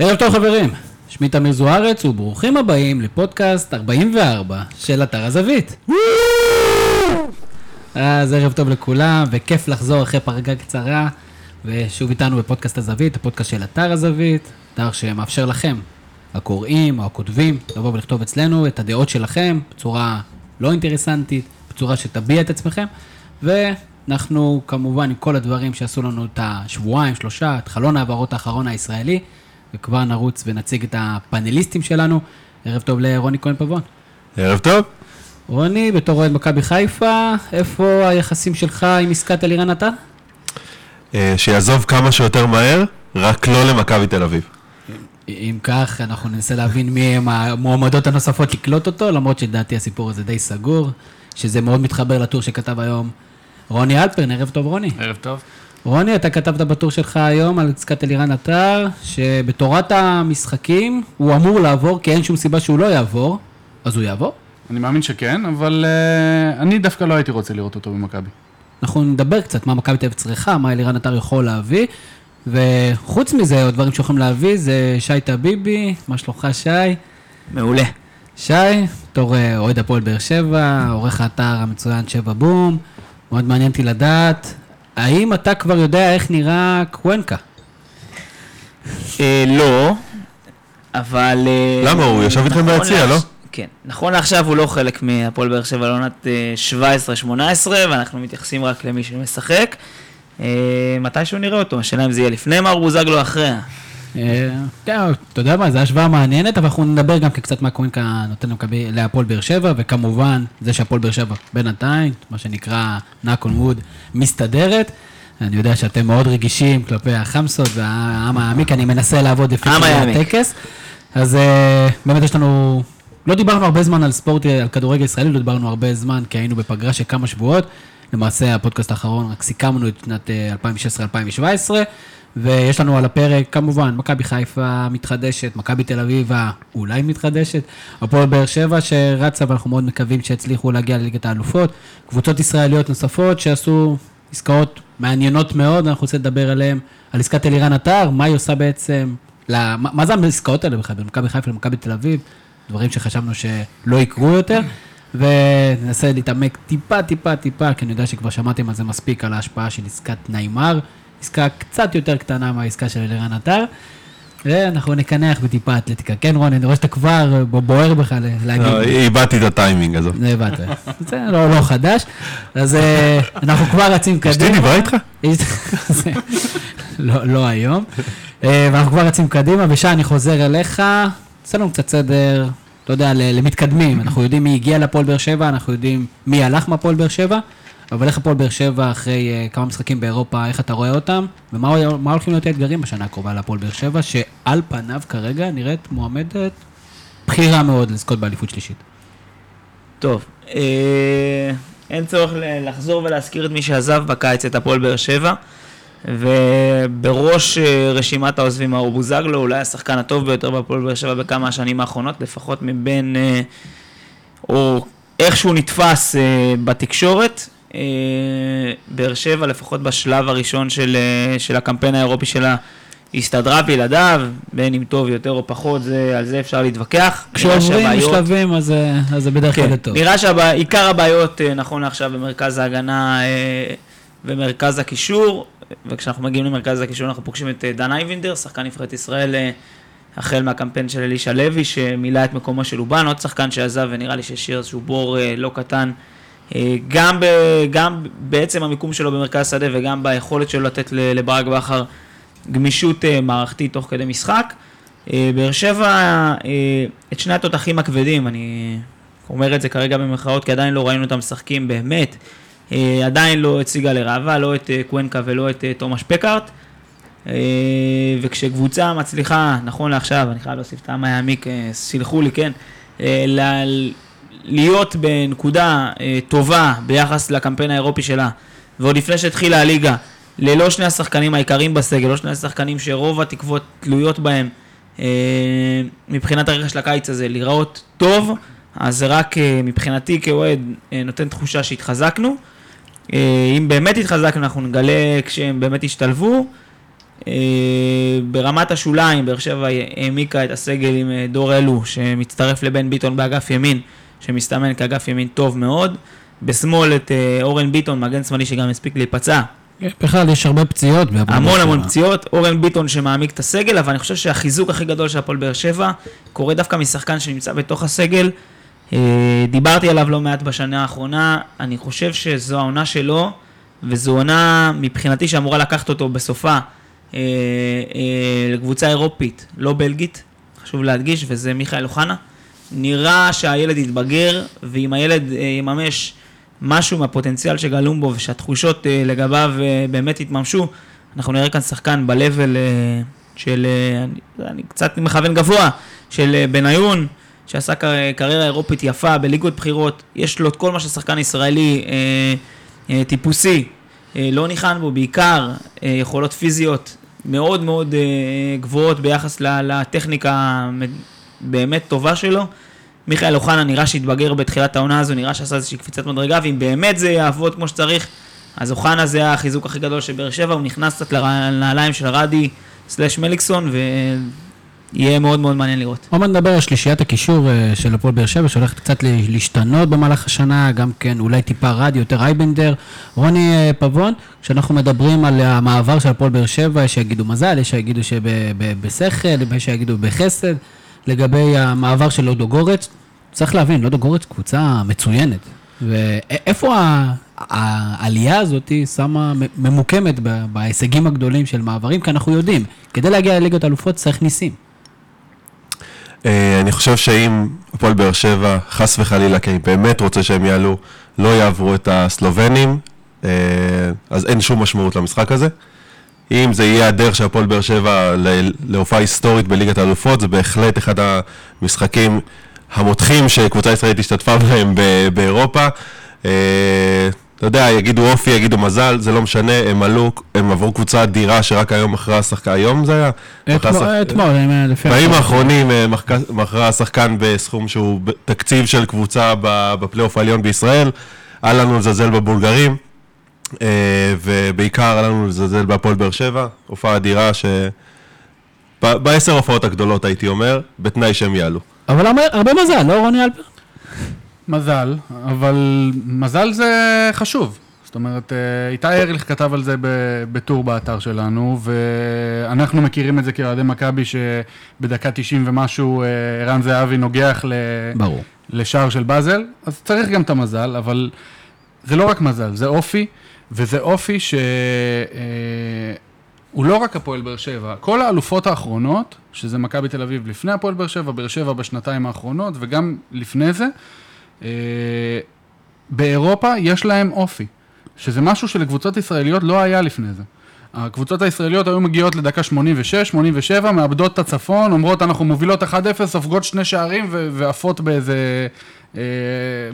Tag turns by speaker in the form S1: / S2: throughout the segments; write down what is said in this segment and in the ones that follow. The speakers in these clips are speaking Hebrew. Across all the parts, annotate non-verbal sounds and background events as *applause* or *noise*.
S1: ערב טוב חברים, שמי תמיר זוארץ וברוכים הבאים לפודקאסט 44 של אתר הזווית. אז ערב טוב לכולם וכיף לחזור אחרי פרגה קצרה ושוב איתנו בפודקאסט הזווית, הפודקאסט של אתר הזווית, אתר שמאפשר לכם, הקוראים או הכותבים, לבוא ולכתוב אצלנו את הדעות שלכם בצורה לא אינטרסנטית, בצורה שתביע את עצמכם ואנחנו כמובן עם כל הדברים שעשו לנו את השבועיים, שלושה, את חלון העברות האחרון הישראלי. וכבר נרוץ ונציג את הפאנליסטים שלנו. ערב טוב לרוני כהן פבון.
S2: ערב טוב.
S1: רוני, בתור אוהד מכבי חיפה, איפה היחסים שלך עם עסקת אלירן עטר?
S2: אה, שיעזוב כמה שיותר מהר, רק לא למכבי תל אביב.
S1: אם כך, אנחנו ננסה להבין מי הם המועמדות הנוספות לקלוט אותו, למרות שלדעתי הסיפור הזה די סגור, שזה מאוד מתחבר לטור שכתב היום רוני אלפרן. ערב טוב, רוני.
S3: ערב טוב.
S1: רוני, אתה כתבת בטור שלך היום על עסקת אלירן עטר, שבתורת המשחקים הוא אמור לעבור, כי אין שום סיבה שהוא לא יעבור, אז הוא יעבור?
S3: אני מאמין שכן, אבל uh, אני דווקא לא הייתי רוצה לראות אותו במכבי.
S1: אנחנו נדבר קצת מה מכבי תל אביב צריכה, מה אלירן עטר יכול להביא, וחוץ מזה, עוד דברים שיכולים להביא, זה שי טביבי, מה שלומך שי?
S4: מעולה.
S1: שי, בתור אה, אוהד הפועל באר שבע, עורך האתר המצוין שבע בום, מאוד מעניין אותי לדעת האם אתה כבר יודע איך נראה קוונקה?
S4: אה, לא, אבל... אה,
S2: למה? הוא ישב איתכם
S4: נכון
S2: ביציע, לא?
S4: כן. נכון לעכשיו הוא לא חלק מהפועל באר שבע לעונת 17-18, ואנחנו מתייחסים רק למי שמשחק. מתישהו נראה אותו, השאלה אם זה יהיה לפני מאור בוזגלו או אחריה.
S1: כן, אתה יודע מה, זו השוואה מעניינת, אבל אנחנו נדבר גם קצת מה קווינקה נותן להפועל באר שבע, וכמובן, זה שהפועל באר שבע בינתיים, מה שנקרא knock on wood, מסתדרת. אני יודע שאתם מאוד רגישים כלפי החמסות והעם העמיק, אני מנסה לעבוד לפי הטקס. אז אה, באמת יש לנו, לא דיברנו הרבה זמן על ספורט, על כדורגל ישראלי, לא דיברנו הרבה זמן, כי היינו בפגרה של כמה שבועות. למעשה, הפודקאסט האחרון, רק סיכמנו את שנת 2016-2017. ויש לנו על הפרק, כמובן, מכבי חיפה מתחדשת, מכבי תל אביב אולי מתחדשת, הפועל באר שבע שרצה ואנחנו מאוד מקווים שיצליחו להגיע לליגת האלופות, קבוצות ישראליות נוספות שעשו עסקאות מעניינות מאוד, אנחנו רוצים לדבר עליהן, על עסקת אלירן עטר, מה היא עושה בעצם, לה, מה, מה זה העסקאות האלה בכלל, בין מכבי חיפה למכבי תל אביב, דברים שחשבנו שלא יקרו יותר. וננסה להתעמק טיפה, טיפה, טיפה, כי אני יודע שכבר שמעתם על זה מספיק, על ההשפעה של עסקת ניימר, עסקה קצת יותר קטנה מהעסקה של אלירן עטר. ואנחנו נקנח בטיפה אתלטיקה. כן, רון, אני רואה שאתה כבר בוער בך להגיד.
S2: לא, איבדתי את הטיימינג הזאת.
S1: איבדת. זה לא, לא חדש. אז אה, אנחנו כבר רצים קדימה.
S2: אשתי דיברה איתך?
S1: לא, לא היום. אה, ואנחנו כבר רצים קדימה, ושי, אני חוזר אליך. עשה לנו קצת סדר, אתה יודע, למתקדמים. אנחנו יודעים מי הגיע לפועל באר שבע, אנחנו יודעים מי הלך מהפועל באר שבע. אבל איך הפועל באר שבע אחרי uh, כמה משחקים באירופה, איך אתה רואה אותם? ומה הולכים להיות האתגרים בשנה הקרובה להפועל באר שבע, שעל פניו כרגע נראית מועמדת בכירה מאוד לזכות באליפות שלישית.
S4: טוב, אה, אין צורך לחזור ולהזכיר את מי שעזב בקיץ את הפועל באר שבע. ובראש אה, רשימת העוזבים האור בוזגלו, אולי השחקן הטוב ביותר בהפועל באר שבע בכמה השנים האחרונות, לפחות מבין, אה, או איך שהוא נתפס אה, בתקשורת. אה, באר שבע, לפחות בשלב הראשון של, אה, של הקמפיין האירופי שלה, הסתדרה בלעדיו, בין אם טוב יותר או פחות, זה, על זה אפשר להתווכח.
S1: כשעוברים שלבים, אז, אז זה בדרך כלל כן, טוב.
S4: נראה שעיקר הבעיות, נכון לעכשיו, במרכז ההגנה ומרכז הקישור, וכשאנחנו מגיעים למרכז הקישור אנחנו פוגשים את דן אייבינדר, שחקן נבחרת ישראל, החל מהקמפיין של אלישע לוי, שמילא את מקומו של אובן, עוד שחקן שעזב, ונראה לי שהשאיר איזשהו בור לא קטן. אה, גם, ב, גם בעצם המיקום שלו במרכז שדה וגם ביכולת שלו לתת לברק בכר גמישות אה, מערכתית תוך כדי משחק. אה, באר שבע, את שני התותחים הכבדים, אני אומר את זה כרגע במרכאות כי עדיין לא ראינו אותם משחקים באמת, עדיין לא את סיגל לראבה, לא את קוונקה ולא את תומש פקארט. וכשקבוצה מצליחה, נכון לעכשיו, אני חייב להוסיף טעם היעמיק, סלחו לי, כן, להיות בנקודה אה, טובה ביחס לקמפיין האירופי שלה, ועוד לפני שהתחילה הליגה, ללא שני השחקנים העיקריים בסגל, לא שני השחקנים שרוב התקוות תלויות בהם אה, מבחינת הרכש לקיץ הזה, להיראות טוב, אז זה רק אה, מבחינתי כאוהד נותן תחושה שהתחזקנו. אם באמת התחזקנו, אנחנו נגלה כשהם באמת ישתלבו. ברמת השוליים, באר שבע העמיקה את הסגל עם דור אלו, שמצטרף לבן ביטון באגף ימין, שמסתמן כאגף ימין טוב מאוד. בשמאל את אה, אורן ביטון, מגן שמאלי שגם הספיק להיפצע.
S1: בכלל, יש הרבה פציעות.
S4: המון המון. פציעות, אורן ביטון שמעמיק את הסגל, אבל אני חושב שהחיזוק הכי גדול של הפועל באר שבע קורה דווקא משחקן שנמצא בתוך הסגל. אה, דיברתי עליו לא מעט בשנה האחרונה, אני חושב שזו העונה שלו, וזו עונה מבחינתי שאמורה לקחת אותו בסופה אה, לקבוצה אירופית, לא בלגית, חשוב להדגיש, וזה מיכאל אוחנה. נראה שהילד יתבגר, ואם הילד אה, יממש משהו מהפוטנציאל שגלום בו, ושהתחושות אה, לגביו אה, באמת יתממשו, אנחנו נראה כאן שחקן ב-level של, אני, אני קצת מכוון גבוה, של בניון, שעשה קר- קריירה אירופית יפה בליגות בחירות, יש לו את כל מה ששחקן ישראלי טיפוסי לא ניחן בו, בעיקר יכולות פיזיות מאוד מאוד גבוהות ביחס לטכניקה באמת טובה שלו. מיכאל אוחנה נראה שהתבגר בתחילת העונה הזו, נראה שעשה איזושהי קפיצת מדרגה, ואם באמת זה יעבוד כמו שצריך, אז אוחנה זה החיזוק הכי גדול של באר שבע, הוא נכנס קצת לנעליים של רדי סלאש מליקסון, ויהיה מאוד מאוד מעניין לראות.
S1: עוד מעט נדבר על שלישיית הקישור אה, של הפועל באר שבע, שהולכת קצת להשתנות במהלך השנה, גם כן אולי טיפה רדי, יותר אייבנדר. רוני אה, פבון, כשאנחנו מדברים על המעבר של הפועל באר שבע, יש שיגידו מזל, יש שיגידו שבשכל, יש שיגידו בחסד, לגבי המעבר של לודו גורץ. צריך להבין, לודו גורץ קבוצה מצוינת. ואיפה העלייה הזאת שמה, ממוקמת בהישגים הגדולים של מעברים? כי אנחנו יודעים, כדי להגיע לליגת האלופות צריך ניסים.
S2: אה, אני חושב שאם הפועל באר שבע, חס וחלילה, כי אני באמת רוצה שהם יעלו, לא יעברו את הסלובנים, אה, אז אין שום משמעות למשחק הזה. אם זה יהיה הדרך של הפועל באר שבע להופעה היסטורית בליגת האלופות, זה בהחלט אחד המשחקים המותחים שקבוצה ישראלית השתתפה בהם באירופה. אה, אתה יודע, יגידו אופי, יגידו מזל, זה לא משנה, הם עלו, הם עברו קבוצה אדירה שרק היום מכרה השחקן, היום זה היה?
S1: אתמול, אה, לפי...
S2: בימים. האחרונים אה, מכרה השחקן בסכום שהוא תקציב של קבוצה בפלייאוף העליון בישראל. אל לנו לזלזל בבולגרים, ובעיקר אל לנו לזלזל בהפועל באר שבע. הופעה אדירה ש... בעשר ההופעות הגדולות הייתי אומר, בתנאי שהם יעלו.
S1: אבל הרבה, הרבה מזל, לא רוני אלפר?
S3: מזל, אבל מזל זה חשוב. זאת אומרת, אה, איתי ארליך כתב על זה בטור באתר שלנו, ואנחנו מכירים את זה כאוהדי מכבי, שבדקה 90 ומשהו אה, ערן זהבי נוגח ל...
S1: ברור.
S3: לשער של באזל, אז צריך גם את המזל, אבל זה לא רק מזל, זה אופי, וזה אופי שהוא לא רק הפועל באר שבע, כל האלופות האחרונות, שזה מכבי תל אביב לפני הפועל באר שבע, באר שבע בשנתיים האחרונות, וגם לפני זה, אה, באירופה יש להם אופי, שזה משהו שלקבוצות ישראליות לא היה לפני זה. הקבוצות הישראליות היו מגיעות לדקה 86, 87, מאבדות את הצפון, אומרות אנחנו מובילות 1-0, סופגות שני שערים ועפות באיזה אה,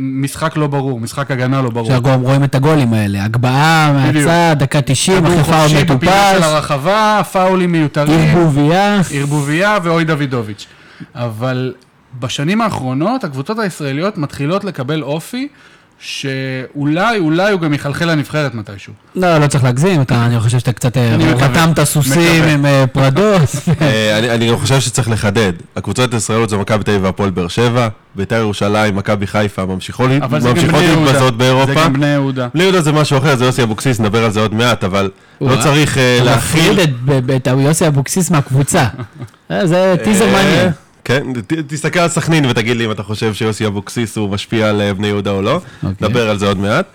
S3: משחק לא ברור, משחק הגנה לא ברור.
S1: עכשיו גם רואים את הגולים האלה, הגבהה. מהצד, דקה 90,
S3: כדור
S1: אחרי פאול
S3: חופשי בפינה של הרחבה, פאולים מיותרים,
S1: ערבוביה.
S3: ערבוביה ואוי דוידוביץ'. אבל בשנים האחרונות הקבוצות הישראליות מתחילות לקבל אופי שאולי, אולי הוא גם יחלחל לנבחרת מתישהו.
S1: לא, לא צריך להגזים, אתה, אני חושב שאתה קצת אה. רתמת סוסים. עם אה, פרדוס. *laughs*
S2: אה, אני גם חושב שצריך לחדד. הקבוצות הישראליות זה מכבי תל אביב והפועל באר שבע, בית"ר ירושלים, מכבי חיפה ממשיכות. להתבזות באירופה.
S3: זה גם בני יהודה.
S2: בני יהודה זה משהו אחר, זה יוסי אבוקסיס, נדבר על זה עוד מעט, אבל לא. צריך להכיל...
S1: מפריד את- יוסי אבוקסיס מהקבוצה. *laughs* זה טיזר מעניין.
S2: כן, תסתכל על סכנין ותגיד לי אם אתה חושב שיוסי אבוקסיס הוא משפיע על אה, בני יהודה או לא.
S1: אוקיי.
S2: נדבר על זה עוד מעט.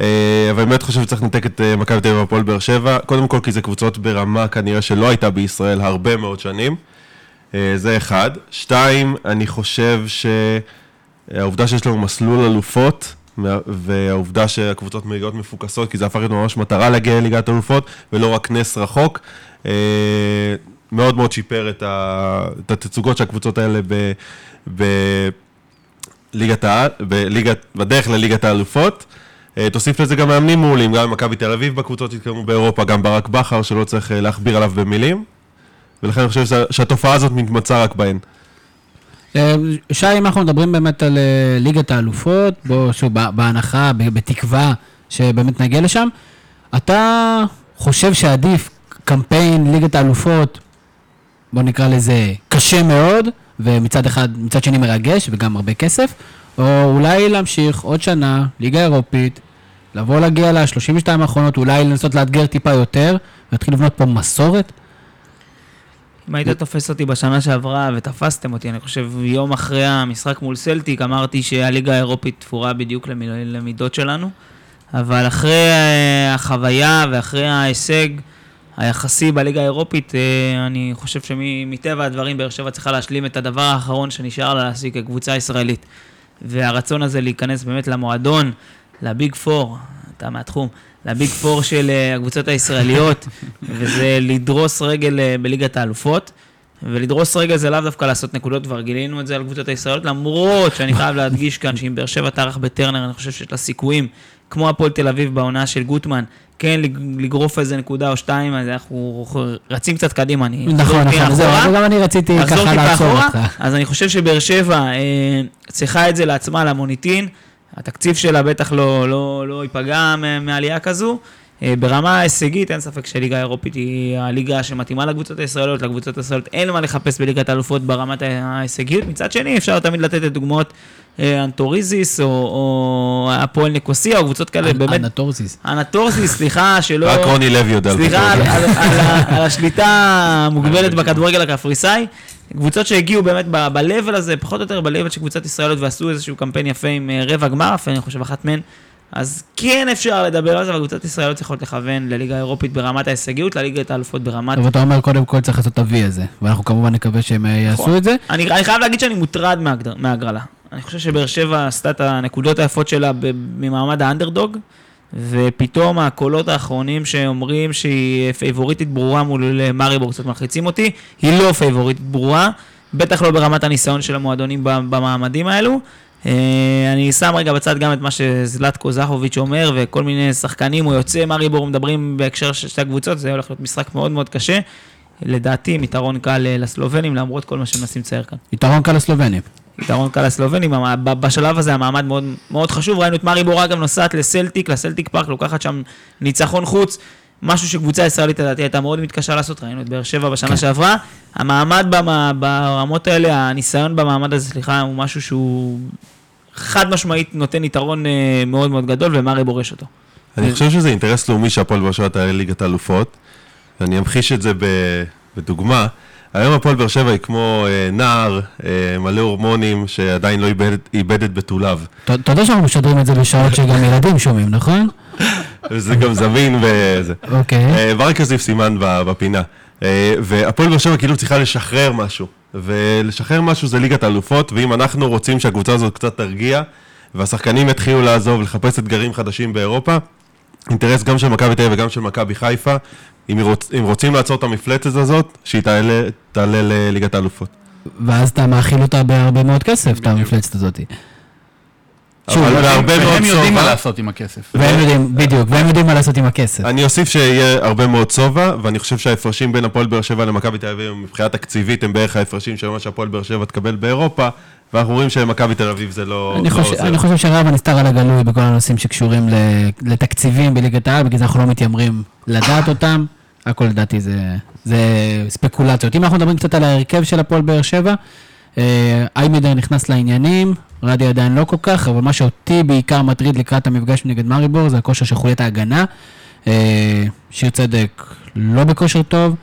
S2: אה, אבל אני באמת חושב שצריך לנתק את אה, מכבי תל אביב והפועל באר שבע. קודם כל כי זה קבוצות ברמה כנראה שלא הייתה בישראל הרבה מאוד שנים. זה אחד. שתיים, אני חושב שהעובדה שיש לנו מסלול אלופות, והעובדה שהקבוצות מגיעות מפוקסות, כי זה הפך להיות ממש מטרה להגיע לליגת אלופות, ולא רק נס רחוק, מאוד מאוד שיפר את, ה, את התצוגות של הקבוצות האלה ב, בליגת העל, בליגת, בדרך לליגת האלופות. אה, תוסיף לזה גם מאמנים מעולים, גם במכבי תל אביב בקבוצות שהתקיימו באירופה, גם ברק בכר, שלא צריך אה, להכביר עליו במילים. ולכן אני חושב שה- שהתופעה הזאת מתמצה רק בהן.
S1: אה, שי, אם אנחנו מדברים באמת על ליגת האלופות, בוא, שוב, בהנחה, בתקווה שבאמת נגיע לשם, אתה חושב שעדיף קמפיין ליגת האלופות, בוא נקרא לזה קשה מאוד, ומצד אחד, מצד שני מרגש וגם הרבה כסף, או אולי להמשיך עוד שנה, ליגה אירופית, לבוא להגיע ל-32 האחרונות, אולי לנסות לאתגר טיפה יותר, ולהתחיל לבנות פה מסורת.
S4: אם היית תופס אותי בשנה שעברה ותפסתם אותי, אני חושב יום אחרי המשחק מול סלטיק, אמרתי שהליגה האירופית תפורה בדיוק למידות שלנו, אבל אחרי אה, החוויה ואחרי ההישג היחסי בליגה האירופית, אה, אני חושב שמטבע הדברים באר שבע צריכה להשלים את הדבר האחרון שנשאר לה להשיג כקבוצה ישראלית. והרצון הזה להיכנס באמת למועדון, לביג פור, אתה מהתחום, לביג פור של אה, הקבוצות הישראליות, *laughs* וזה לדרוס רגל אה, בליגת האלופות. ולדרוס רגל זה לאו דווקא לעשות נקודות, כבר גילינו את זה על קבוצות הישראליות, למרות שאני חייב להדגיש כאן שאם באר שבע תערך בטרנר, אני חושב שיש לה סיכויים, כמו הפועל תל אביב בעונה של גוטמן, כן, לג- לגרוף איזה נקודה או שתיים, אז אנחנו רצים קצת קדימה, אני...
S1: נכון, נכון, זהו. אבל גם אני רציתי ככה לעצור אותך.
S4: אז אני חושב שבאר שבע אה, צריכה את זה לעצמה, למוניטין. התקציב שלה בטח לא, לא, לא ייפגע מעלייה כזו. אה, ברמה ההישגית, אין ספק שליגה האירופית היא הליגה שמתאימה לקבוצות הישראליות, לקבוצות הישראליות אין מה לחפש בליגת האלופות ברמת ההישגיות. מצד שני, אפשר תמיד לתת את דוגמאות אה, אנורתוזיס, או, או הפועל ניקוסיה, או קבוצות כאלה, באמת,
S1: אנורתוזיס.
S4: אנורתוזיס, סליחה, שלא...
S2: רק רוני לוי יודע
S4: סליחה על,
S2: לפחות.
S4: על, על, ה- על השליטה *laughs* המוגבלת בכדורגל הקפריסאי. קבוצות שהגיעו באמת ב- ב-level הזה, פחות או יותר ב-level של קבוצת ישראליות, ועשו איזשהו קמפיין יפה עם אה, רבע גמר, אפילו אני חושב אחת מהן. אז כן אפשר לדבר על זה, אבל קבוצות ישראליות צריכות לכוון לליגה האירופית ברמת ההישגיות, לליגת האלופות ברמת...
S1: אבל אתה אומר, קודם כל צריך לעשות את ה-V הזה, ואנחנו כמובן נקווה שהם אה,
S4: נכון.
S1: יעשו את זה.
S4: אני, חייב להגיד שאני מוטרד מההגרלה. אני חושב שבאר שבע עשתה את הנקודות היפות שלה ממעמד האנדרדוג, ופתאום הקולות האחרונים שאומרים שהיא פייבוריטית ברורה מול מאריבור קצת מלחיצים אותי, היא לא פייבוריטית ברורה, בטח לא ברמת הניסיון של המועדונים במעמדים האלו. אה, אני שם רגע בצד גם את מה שזלטקו זכוביץ' אומר, וכל מיני שחקנים או יוצאי מאריבור מדברים בהקשר של שתי הקבוצות, זה הולך להיות משחק מאוד מאוד קשה. לדעתי, עם יתרון קל אה, לסלובנים, למרות כל מה שמנסים לצייר כאן.
S1: יתרון קל לסלובנים.
S4: יתרון קל לסלובנים, בשלב הזה המעמד מאוד, מאוד חשוב, ראינו את מארי בורה גם נוסעת לסלטיק, לסלטיק פארק, לוקחת שם ניצחון חוץ, משהו שקבוצה ישראלית לדעתי הייתה מאוד מתקשה לעשות, ראינו את באר שבע בשנה
S1: כן.
S4: שעברה, המעמד במה, ברמות האלה, הניסיון במעמד הזה, סליחה, הוא משהו שהוא חד משמעית נותן יתרון אה, מאוד מאוד גדול, ומארי בורש אותו.
S2: אני חושב שזה אינטרס לאומי שהפועל באר שבע תעלה ליגת האלופות, ואני אמחיש את זה ב- בדוגמה. היום הפועל באר שבע היא כמו אה, נער אה, מלא הורמונים שעדיין לא איבד, איבד את בתוליו.
S1: אתה יודע שאנחנו משדרים את זה בשעות שגם ילדים שומעים, נכון?
S2: וזה גם זמין וזה.
S1: אוקיי.
S2: אה, ברק יוסיף סימן בפינה. אה, והפועל באר שבע כאילו צריכה לשחרר משהו. ולשחרר משהו זה ליגת האלופות, ואם אנחנו רוצים שהקבוצה הזאת קצת תרגיע, והשחקנים יתחילו לעזוב, לחפש אתגרים חדשים באירופה, אינטרס גם של מכבי תל אביב וגם של מכבי חיפה, אם, רוצ, אם רוצים לעצור את המפלצת הזאת, שהיא תעלה, תעלה לליגת האלופות.
S1: ואז אתה מאכיל אותה בהרבה מאוד כסף, את המפלצת הזאת. שוב,
S2: אבל בהרבה מאוד
S3: והם יודעים מה לעשות עם הכסף.
S1: והם יודעים, בדיוק, והם יודעים מה לעשות עם הכסף.
S2: אני אוסיף שיהיה הרבה מאוד סובה, ואני חושב שההפרשים בין הפועל באר שבע למכבי תל אביב מבחינה תקציבית הם בערך ההפרשים של מה שהפועל באר שבע תקבל באירופה, ואנחנו רואים שלמכבי תל אביב זה לא,
S1: אני
S2: לא
S1: חושב,
S2: עוזר.
S1: אני חושב שהרב הנסתר על הגלוי בכל הנושאים שקשורים לתקציבים בליגת העל, בגלל זה אנחנו לא מתיימרים לדעת אותם. הכל לדעתי זה, זה ספקולציות. אם אנחנו מדברים קצת על ההרכב של הפועל באר שבע, אה, איימדר נכנס לעניינים, רדי עדיין לא כל כך, אבל מה שאותי בעיקר מטריד לקראת המפגש נגד מאריבור זה הכושר של חוליית ההגנה. אה, שיר צדק לא בכושר טוב,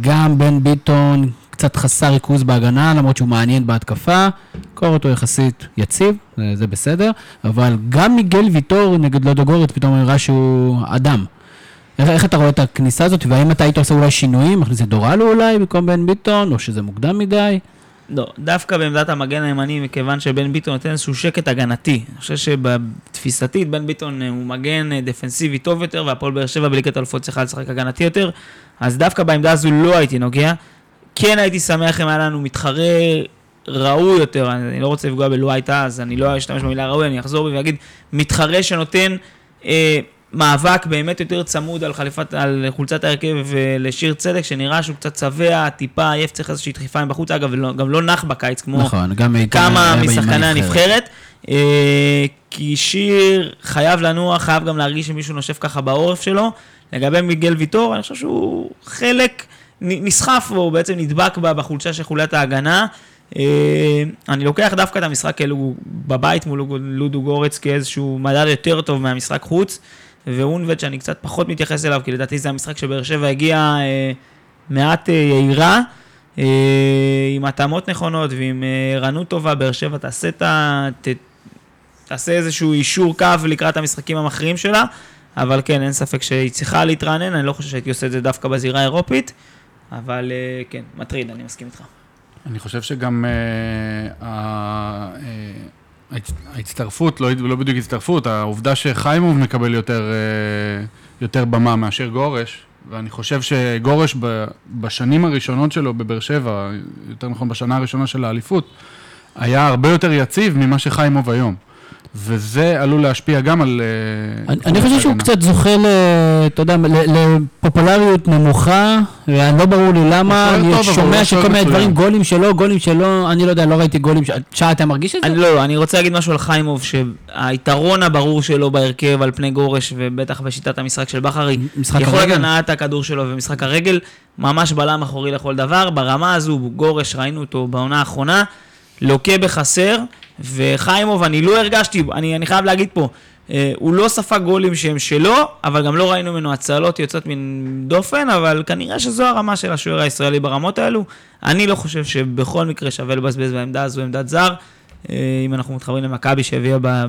S1: גם בן ביטון קצת חסר ריכוז בהגנה, למרות שהוא מעניין בהתקפה. קור אותו יחסית יציב, זה, זה בסדר, אבל גם מיגל ויטור נגד לודוגורץ פתאום נראה שהוא אדם. איך, איך אתה רואה את הכניסה הזאת, והאם אתה היית עושה אולי שינויים, מכניס את דורלו אולי במקום בן ביטון, או שזה מוקדם מדי?
S4: לא, דווקא בעמדת המגן הימני, מכיוון שבן ביטון נותן איזשהו שקט הגנתי. אני חושב שבתפיסתית, בן ביטון אה, הוא מגן אה, דפנסיבי טוב יותר, והפועל באר שבע בליגת האלופות צריכה לשחק הגנתי יותר, אז דווקא בעמדה הזו לא הייתי נוגע. כן הייתי שמח אם היה לנו מתחרה ראוי יותר, אני לא רוצה לפגוע בלו הייתה, אז אני לא אשתמש במילה ראוי, אני אחזור בי ואגיד, מתחרה שנותן אה, מאבק באמת יותר צמוד על, חליפת, על חולצת ההרכב ולשיר צדק, שנראה שהוא קצת שבע, טיפה עייף, צריך איזושהי דחיפה מבחוץ, אגב, ולא- גם לא נח בקיץ, כמו
S1: נכון,
S4: כמה משחקני הנבחרת. אה, כי שיר חייב לנוע, חייב גם להרגיש שמישהו נושף ככה בעורף שלו. לגבי מיגל ויטור, אני חושב שהוא חלק נסחף, או בעצם נדבק בה בחולשה של חוליית ההגנה. אה, אני לוקח דווקא את המשחק בבית מול לודו גורץ כאיזשהו מדד יותר טוב מהמשחק חוץ, ואונבד שאני קצת פחות מתייחס אליו, כי לדעתי זה המשחק שבאר שבע הגיעה אה, מעט אה, יהירה, אה, עם התאמות נכונות ועם אה, ערנות טובה, באר שבע תעשה ה... ת- תעשה איזשהו אישור קו לקראת המשחקים המכריעים שלה, אבל כן, אין ספק שהיא צריכה להתרענן, אני לא חושב שהייתי עושה את זה דווקא בזירה האירופית, אבל אה, כן, מטריד, אני מסכים איתך.
S3: אני חושב שגם אה, אה, ההצ- ההצטרפות, לא, לא בדיוק הצטרפות, העובדה שחיימוב מקבל יותר, אה, יותר במה מאשר גורש, ואני חושב שגורש ב, בשנים הראשונות שלו בבאר שבע, יותר נכון בשנה הראשונה של האליפות, היה הרבה יותר יציב ממה שחיימוב היום. וזה עלול להשפיע גם על... אה,
S1: אני, אני חושב שהוא. קצת זוכה, ל, אתה יודע, ל- לפופולריות נמוכה, ולא ברור לי למה, אני
S3: טוב,
S1: שומע
S3: לא
S1: שכל מיני. דברים, גולים שלו, גולים שלו, אני לא יודע, לא ראיתי גולים, ש- שי, אתה מרגיש את זה?
S4: אני לא, אני רוצה להגיד משהו על חיימוב, שהיתרון הברור שלו בהרכב על פני גורש, ובטח בשיטת המשחק של בכרי, יכולת
S1: הרגל?
S4: הנעת הכדור שלו ומשחק הרגל, ממש בלם אחורי לכל דבר. ברמה הזו, גורש, ראינו אותו בעונה האחרונה, לוקה בחסר, וחיימוב, אני לא הרגשתי, אני, אני חייב להגיד פה, אה, הוא לא ספג גולים שהם שלו, אבל גם לא ראינו ממנו הצלות יוצאות מן דופן, אבל כנראה שזו הרמה של השוער הישראלי ברמות האלו. אני לא חושב שבכל מקרה שווה לבזבז בעמדה הזו עמדת זר. אה, אם אנחנו מתחברים למכבי שהביאה ב,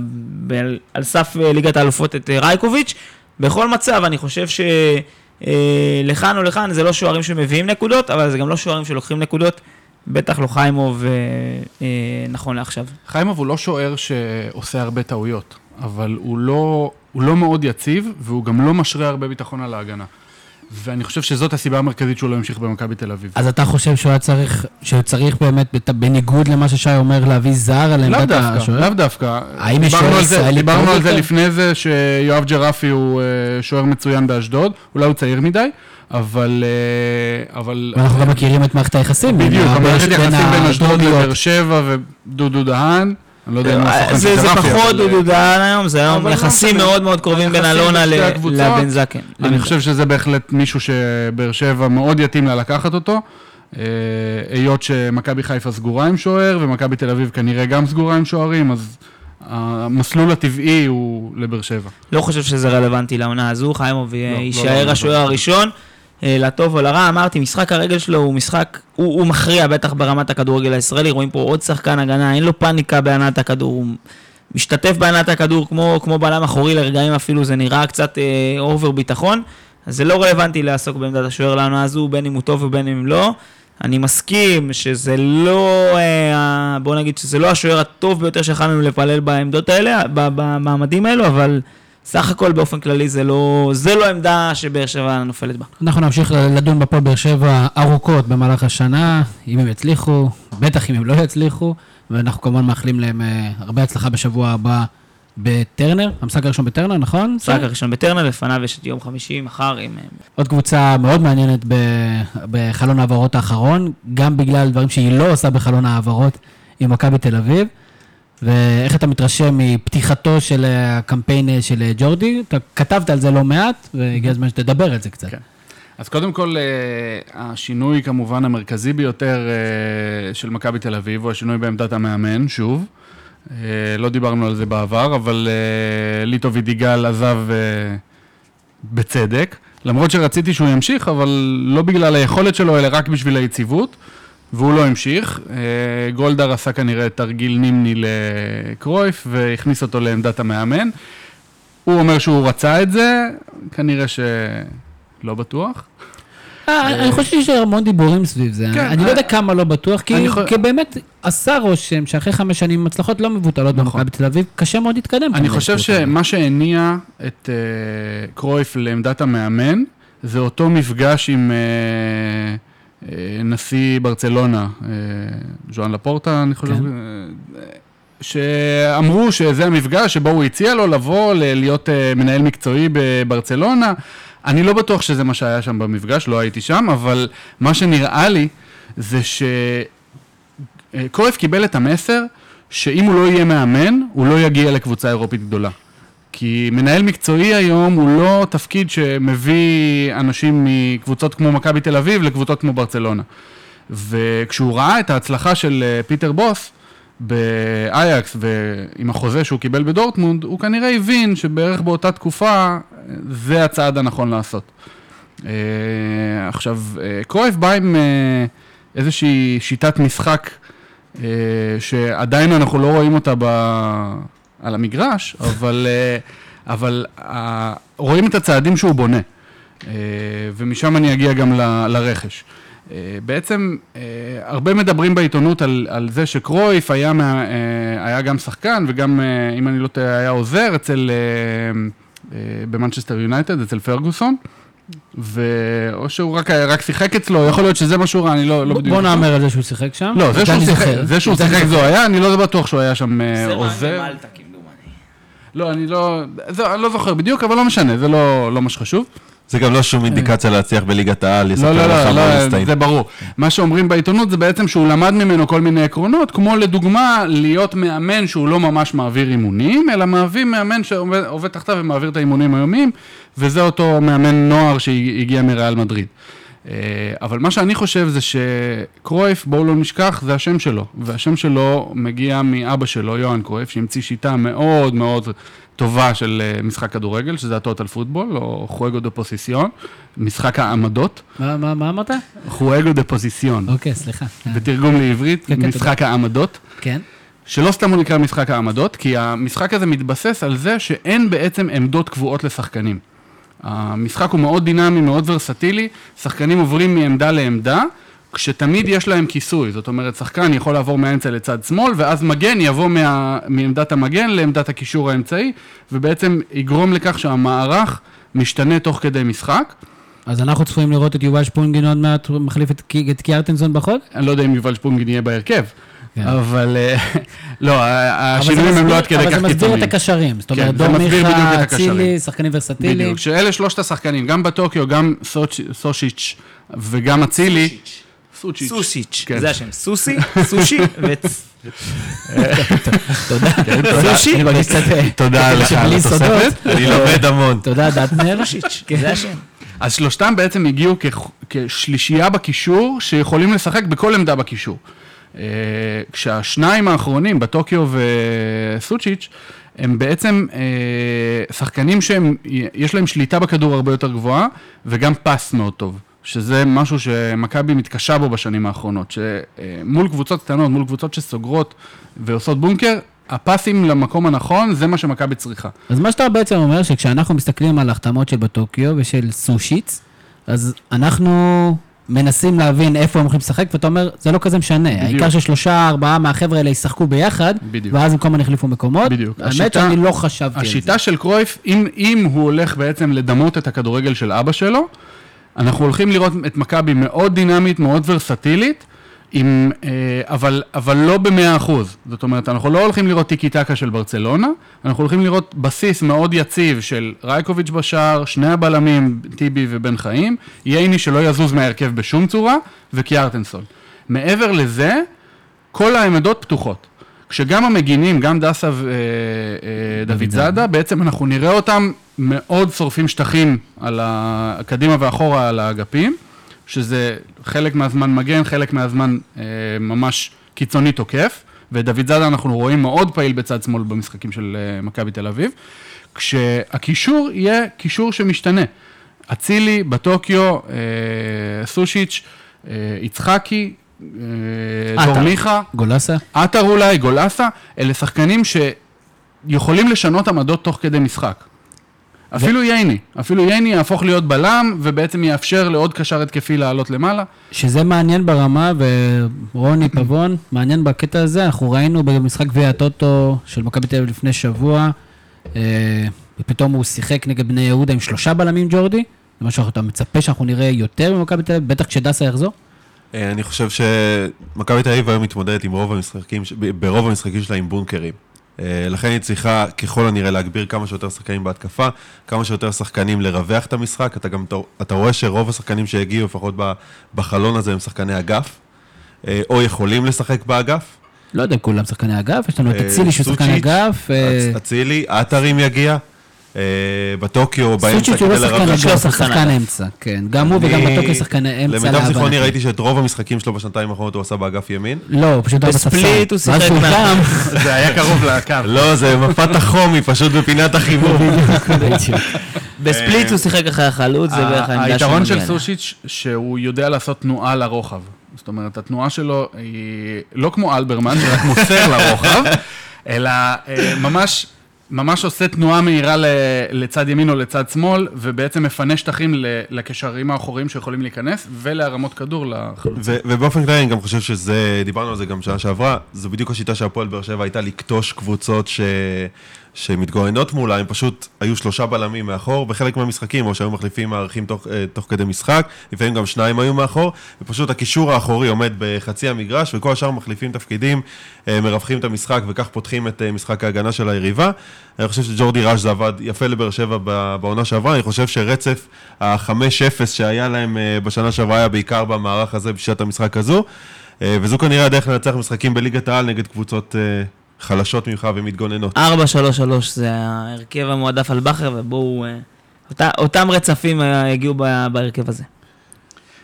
S4: ב, על סף אה, ליגת האלופות את אה, רייקוביץ', בכל מצב אני חושב שלכאן או לכאן זה לא שוערים שמביאים נקודות, אבל זה גם לא שוערים שלוקחים נקודות, בטח לא חיימוב אה, אה, נכון לעכשיו.
S3: חיימוב הוא לא שוער שעושה הרבה טעויות, אבל הוא לא, הוא לא מאוד יציב, והוא גם לא משרה הרבה ביטחון על ההגנה. ואני חושב שזאת הסיבה המרכזית שהוא לא המשיך במכבי תל אביב.
S1: אז אתה חושב שהוא היה צריך, שהוא צריך באמת, בניגוד למה ששי אומר, להביא זר על עמדת השוער?
S3: לאו דווקא.
S1: האם יש שוער
S3: על זה-
S1: ישראלי
S3: דיברנו על זה? לפני זה, שיואב ג'רפי הוא אה, שוער מצוין באשדוד, אולי הוא צעיר מדי, אבל... אה, אבל...
S1: ואנחנו גם מכירים את מערכת היחסים.
S3: בדיוק,
S1: בין
S3: המערכת
S1: ה-
S3: יחסים בין אשדוד. לבאר שבע ודודו דהן, אני לא יודע אם הוא
S4: זה פחות דודו דהן היום, זה היום יחסים. מאוד מאוד קרובים בין אלונה לבן זקן.
S3: אני חושב שזה בהחלט מישהו שבאר שבע מאוד יתאים לה לקחת אותו, אה, היות שמכבי חיפה סגורה עם שוער, ומכבי תל אביב כנראה גם סגורה עם שוערים, אז המסלול הטבעי הוא לבאר שבע.
S4: לא חושב שזה רלוונטי לעונה הזו, חיימוב
S3: לא, לא
S4: יישאר. השוער הראשון. אה, לטוב או לרע, אמרתי, משחק הרגל שלו הוא משחק, הוא, הוא מכריע בטח ברמת הכדורגל הישראלי, רואים פה עוד שחקן הגנה, אין לו פאניקה בהנעת הכדור, הוא משתתף בהנעת הכדור כמו, כמו בלם אחורי, לרגעים אפילו זה נראה קצת אה, אובר ביטחון, אז זה לא רלוונטי לעסוק בעמדת השוער לעונה הזו, בין אם הוא טוב ובין אם לא. אני מסכים שזה לא, אה, בוא נגיד שזה לא השוער הטוב ביותר שיכולנו לפלל בעמדות האלה, במעמדים האלו, אבל סך הכל באופן כללי זה לא, זה לא עמדה שבאר שבע נופלת בה.
S1: אנחנו נמשיך לדון בפועל באר שבע ארוכות במהלך השנה, אם הם יצליחו, בטח אם הם לא יצליחו, ואנחנו כמובן מאחלים להם אה, הרבה הצלחה בשבוע הבא בטרנר, המשחק הראשון בטרנר, נכון?
S4: המשחק הראשון בטרנר, לפניו יש את יום חמישי, מחר עם... אה,
S1: עוד קבוצה מאוד מעניינת ב- בחלון ההעברות האחרון, גם בגלל דברים שהיא לא עושה בחלון ההעברות עם מכבי תל אביב. ואיך אתה מתרשם מפתיחתו של הקמפיין אה, של ג'ורדי? אתה כתבת על זה לא מעט, והגיע הזמן שתדבר על זה קצת.
S3: כן. אז קודם כל, אה, השינוי כמובן המרכזי ביותר אה, של מכבי תל אביב הוא השינוי בעמדת המאמן, שוב. אה, לא דיברנו על זה בעבר, אבל אה, ליטו וידיגל עזב אה, בצדק. למרות שרציתי שהוא ימשיך, אבל לא בגלל היכולת שלו, אלא רק בשביל היציבות, והוא לא המשיך. אה, גולדהר עשה כנראה תרגיל נימני לקרויף, והכניס אותו לעמדת המאמן. הוא אומר שהוא רצה את זה, כנראה שלא בטוח.
S1: אה, אני חושב שיש המון דיבורים סביב זה.
S3: כן,
S1: אני לא
S3: אה,
S1: יודע כמה לא בטוח, כי באמת עשה רושם שאחרי חמש שנים עם הצלחות לא מבוטלות
S3: נכון.
S1: במכבי תל אביב, קשה מאוד להתקדם.
S3: אני חושב. שמה שהניע את קרויף לעמדת המאמן, זה אותו מפגש עם uh, נשיא ברצלונה, uh, ז'ואן לפורטה, אני חושב,
S1: כן.
S3: uh, שאמרו שזה המפגש שבו הוא הציע לו לבוא להיות מנהל מקצועי בברצלונה. אני לא בטוח שזה מה שהיה שם במפגש, לא הייתי שם, אבל מה שנראה לי זה שקרויף קיבל את המסר שאם הוא לא יהיה מאמן, הוא לא יגיע לקבוצה אירופית גדולה. כי מנהל מקצועי היום הוא לא תפקיד שמביא אנשים מקבוצות כמו מכבי תל אביב לקבוצות כמו ברצלונה. וכשהוא ראה את ההצלחה של אה, פיטר בוס באייקס ועם החוזה שהוא קיבל בדורטמונד, הוא כנראה הבין שבערך באותה תקופה אה, זה הצעד הנכון לעשות. אה, עכשיו, קרויף בא עם איזושהי שיטת משחק שעדיין אנחנו לא רואים אותה ב... על המגרש, אבל, אה, אבל אה, רואים את הצעדים שהוא בונה. אה, ומשם אני אגיע גם ל- לרכש. בעצם הרבה מדברים בעיתונות על, על זה שקרויף היה, מה, היה גם שחקן וגם, אם אני לא טועה, היה עוזר אצל, במנצ'סטר יונייטד, אצל פרגוסון. ואו שהוא רק, רק שיחק אצלו, יכול להיות שזה מה שהוא ראה, אני לא, לא בדיוק...
S1: בוא. נאמר על זה שהוא שיחק שם.
S3: לא, זה שהוא שיחק. זה שהוא שיחק. זו היה, אני לא בטוח שהוא היה שם אה,
S4: זה
S3: עוזר.
S4: מה מלטה.
S3: לא, אני לא, זה, אני לא זוכר בדיוק, אבל לא משנה, זה לא, לא מה שחשוב.
S2: זה גם לא שום אינדיקציה להצליח בליגת העל,
S3: לא,
S2: יספר
S3: לא,
S2: לך
S3: לא,
S2: מה
S3: לא,
S2: מסתיים.
S3: זה ברור. מה שאומרים בעיתונות זה בעצם שהוא למד ממנו כל מיני עקרונות, כמו לדוגמה להיות מאמן שהוא לא ממש מעביר אימונים, אלא מעביר מאמן שעובד עובד תחתיו ומעביר את האימונים היומיים, וזה אותו מאמן נוער שהגיע מריאל מדריד. אה, אבל מה שאני חושב זה שקרויף, בואו לא נשכח, זה השם שלו. והשם שלו מגיע מאבא שלו, יוהאן קרויף, שהמציא שיטה מאוד מאוד טובה של אה, משחק כדורגל, שזה הטוטל פוטבול, או חואגו דה פוסיסיון, משחק העמדות.
S1: מה- מה מה אמרת?
S3: חואגו דה פוזיציון.
S1: אוקיי, סליחה.
S3: בתרגום לעברית,
S1: כן, כן,
S3: משחק העמדות.
S1: כן.
S3: שלא סתם הוא נקרא משחק העמדות, כי המשחק הזה מתבסס על זה שאין בעצם עמדות קבועות לשחקנים. המשחק הוא מאוד דינמי, מאוד ורסטילי, שחקנים עוברים מעמדה לעמדה, כשתמיד יש להם כיסוי, זאת אומרת, שחקן יכול לעבור מהאמצע לצד שמאל, ואז מגן יבוא מה, מעמדת המגן לעמדת הקישור האמצעי, ובעצם יגרום לכך שהמערך משתנה תוך כדי משחק.
S1: אז אנחנו צפויים לראות את יובל שפונגין עוד מעט מחליף את את קיארטנסון בחוד?
S3: אני לא יודע אם יובל שפונגין יהיה בהרכב. אבל אה, *laughs* לא,
S1: אבל
S3: השינויים הם לא עד כדי
S1: אבל
S3: כך
S1: זה מסביר את
S3: קיצוניים.
S1: הקשרים. זאת
S3: כן,
S1: אומרת, דור מיכה,
S3: את הקשרים.
S1: אצילי, שחקנים ורסטיליים.
S3: בדיוק, שאלה שלושת השחקנים, גם בטוקיו, גם סושיץ' וגם אצילי. סושיץ'.
S4: סושיץ',
S3: כן.
S4: זה השם. סוסי, סושי וצ... *laughs*
S1: תודה.
S3: כן, תודה.
S1: סושי, אני מרגיש קצת...
S3: תודה לך על התוספת.
S2: אני לומד המון.
S1: תודה, דטנר.
S4: סושיץ', זה השם.
S3: אז שלושתם בעצם הגיעו כ- כשלישייה בקישור, שיכולים לשחק בכל עמדה בקישור. אה, כשהשניים האחרונים, בטוקיו וסוצ'יץ', הם בעצם אה, שחקנים שהם, יש להם שליטה בכדור הרבה יותר גבוהה, וגם פס מאוד טוב. שזה משהו שמכבי מתקשה בו בשנים האחרונות, שמול קבוצות קטנות, מול קבוצות שסוגרות ועושות בונקר, הפסים למקום הנכון, זה מה שמכבי צריכה.
S1: אז מה שאתה בעצם אומר, שכשאנחנו מסתכלים על ההחתמות של בטוקיו ושל סושיץ, אז אנחנו מנסים להבין איפה הם הולכים לשחק, ואתה אומר, זה לא כזה משנה.
S3: בדיוק.
S1: העיקר ששלושה, ארבעה מהחבר'ה האלה ישחקו ביחד,
S3: בדיוק.
S1: ואז הם כל הזמן החליפו מקומות.
S3: בדיוק.
S1: האמת
S3: השיטה-
S1: שאני לא חשבתי על זה.
S3: השיטה של קרויף, אם, אם הוא הולך בעצם לדמות את הכדורגל של אבא שלו, אנחנו הולכים לראות את מכבי מאוד דינמית, מאוד ורסטילית, עם, אה, אבל, אבל לא במאה אחוז. זאת אומרת, אנחנו לא הולכים לראות טיקי טקה של ברצלונה, אנחנו הולכים לראות בסיס מאוד יציב של רייקוביץ' בשער, שני הבלמים, טיבי ובן חיים, ייני שלא יזוז מההרכב בשום צורה, וקיארטנסון. מעבר לזה, כל העמדות פתוחות. כשגם המגינים, גם דסה ודוד זאדה, בעצם אנחנו נראה אותם מאוד שורפים שטחים על ה... קדימה ואחורה על האגפים, שזה חלק מהזמן מגן, חלק מהזמן אה, ממש קיצוני תוקף, ודוד זאדה אנחנו רואים מאוד פעיל בצד שמאל במשחקים של אה, מכבי תל אביב, כשהקישור יהיה קישור שמשתנה. אצילי, בטוקיו, אה, סושיץ', אה, יצחקי, אה, דור
S1: עטר.
S3: מיכה,
S1: גולסה?
S3: עטר אולי, גולסה, אלה שחקנים שיכולים לשנות עמדות תוך כדי משחק. אפילו ייני, אפילו ייני יהפוך להיות בלם, ובעצם יאפשר לעוד קשר התקפי לעלות למעלה.
S1: שזה מעניין ברמה, ורוני *clears throat* פבון, מעניין בקטע הזה, אנחנו ראינו במשחק גביע הטוטו של מכבי תל אביב לפני שבוע, אה, ופתאום הוא שיחק נגד בני יהודה עם שלושה בלמים ג'ורדי, זה משהו שאתה מצפה שאנחנו נראה יותר ממכבי תל אביב, בטח כשדסה יחזור.
S2: אה, אני חושב שמכבי תל אביב היום מתמודדת עם רוב המשחקים, ברוב המשחקים שלה עם בונקרים. אה, לכן היא צריכה ככל הנראה להגביר כמה שיותר שחקנים בהתקפה, כמה שיותר שחקנים לרווח את המשחק. אתה גם אתה רואה שרוב השחקנים שהגיעו, לפחות בחלון הזה, הם שחקני אגף, אה, או יכולים לשחק באגף.
S1: לא יודע אם כולם שחקני אגף, יש לנו את
S2: אה,
S1: אצילי שהוא שחקן אגף,
S2: אצ- אצילי, עטר אם יגיע. אה, בטוקיו, באמצע
S1: סוצ'יץ' הוא לא
S2: כדי
S1: שחקן
S2: לרווח.
S1: אגף,
S4: לא
S1: הוא
S4: שחקן
S1: שחקן. אמצע, כן. גם הוא וגם בטוקיו שחקני אמצע.
S2: למיטב זיכרוני
S1: להבנתי.
S2: ראיתי שאת רוב המשחקים שלו בשנתיים האחרונות הוא עשה באגף ימין.
S1: לא, הוא פשוט היה בספסל.
S4: בספליט הוא שיחק
S1: שהוא
S4: מה-
S1: קם, *laughs*
S3: זה היה קרוב לקו.
S2: לא, זה מפת החום, היא פשוט בפינת החיבור.
S4: בספליט הוא שיחק אחרי החלוץ, זה בערך העמדה
S3: היתרון של. סושיץ', שהוא יודע לעשות תנועה לרוחב. זאת אומרת, התנועה שלו היא לא כמו אלברמן, שרק מוסר לרוחב, *laughs* אלא אה, ממש... ממש עושה תנועה מהירה לצד ימין או לצד שמאל, ובעצם מפנה שטחים לקשרים האחוריים שיכולים להיכנס, ולהרמות כדור לחלוץ.
S2: ובאופן כללי אני גם חושב שזה, דיברנו על זה גם שנה שעברה, זו בדיוק השיטה של הפועל באר שבע הייתה לקטוש קבוצות ש... שמתגוננות מולה, הם פשוט היו שלושה בלמים מאחור בחלק מהמשחקים, או שהיו מחליפים מערכים תוך, אה, תוך כדי משחק, לפעמים גם שניים היו מאחור, ופשוט הקישור האחורי עומד בחצי המגרש, וכל השאר מחליפים תפקידים, אה, מרווחים את המשחק, וכך פותחים את אה, משחק ההגנה של היריבה. אני חושב שג'ורדי ראז' זה עבד יפה לבאר שבע בעונה שעברה, אני חושב שרצף ה-5-0 שהיה להם אה, בשנה שעברה היה בעיקר במערך הזה בשיטת המשחק הזו, אה, וזו כנראה הדרך לנצח משחקים בליגת העל נגד קבוצות אה, חלשות ממך ומתגוננות.
S4: 4-3-3 זה ההרכב המועדף על בכר, ובואו... אה, אותה- אותם רצפים אה, הגיעו בהרכב הזה.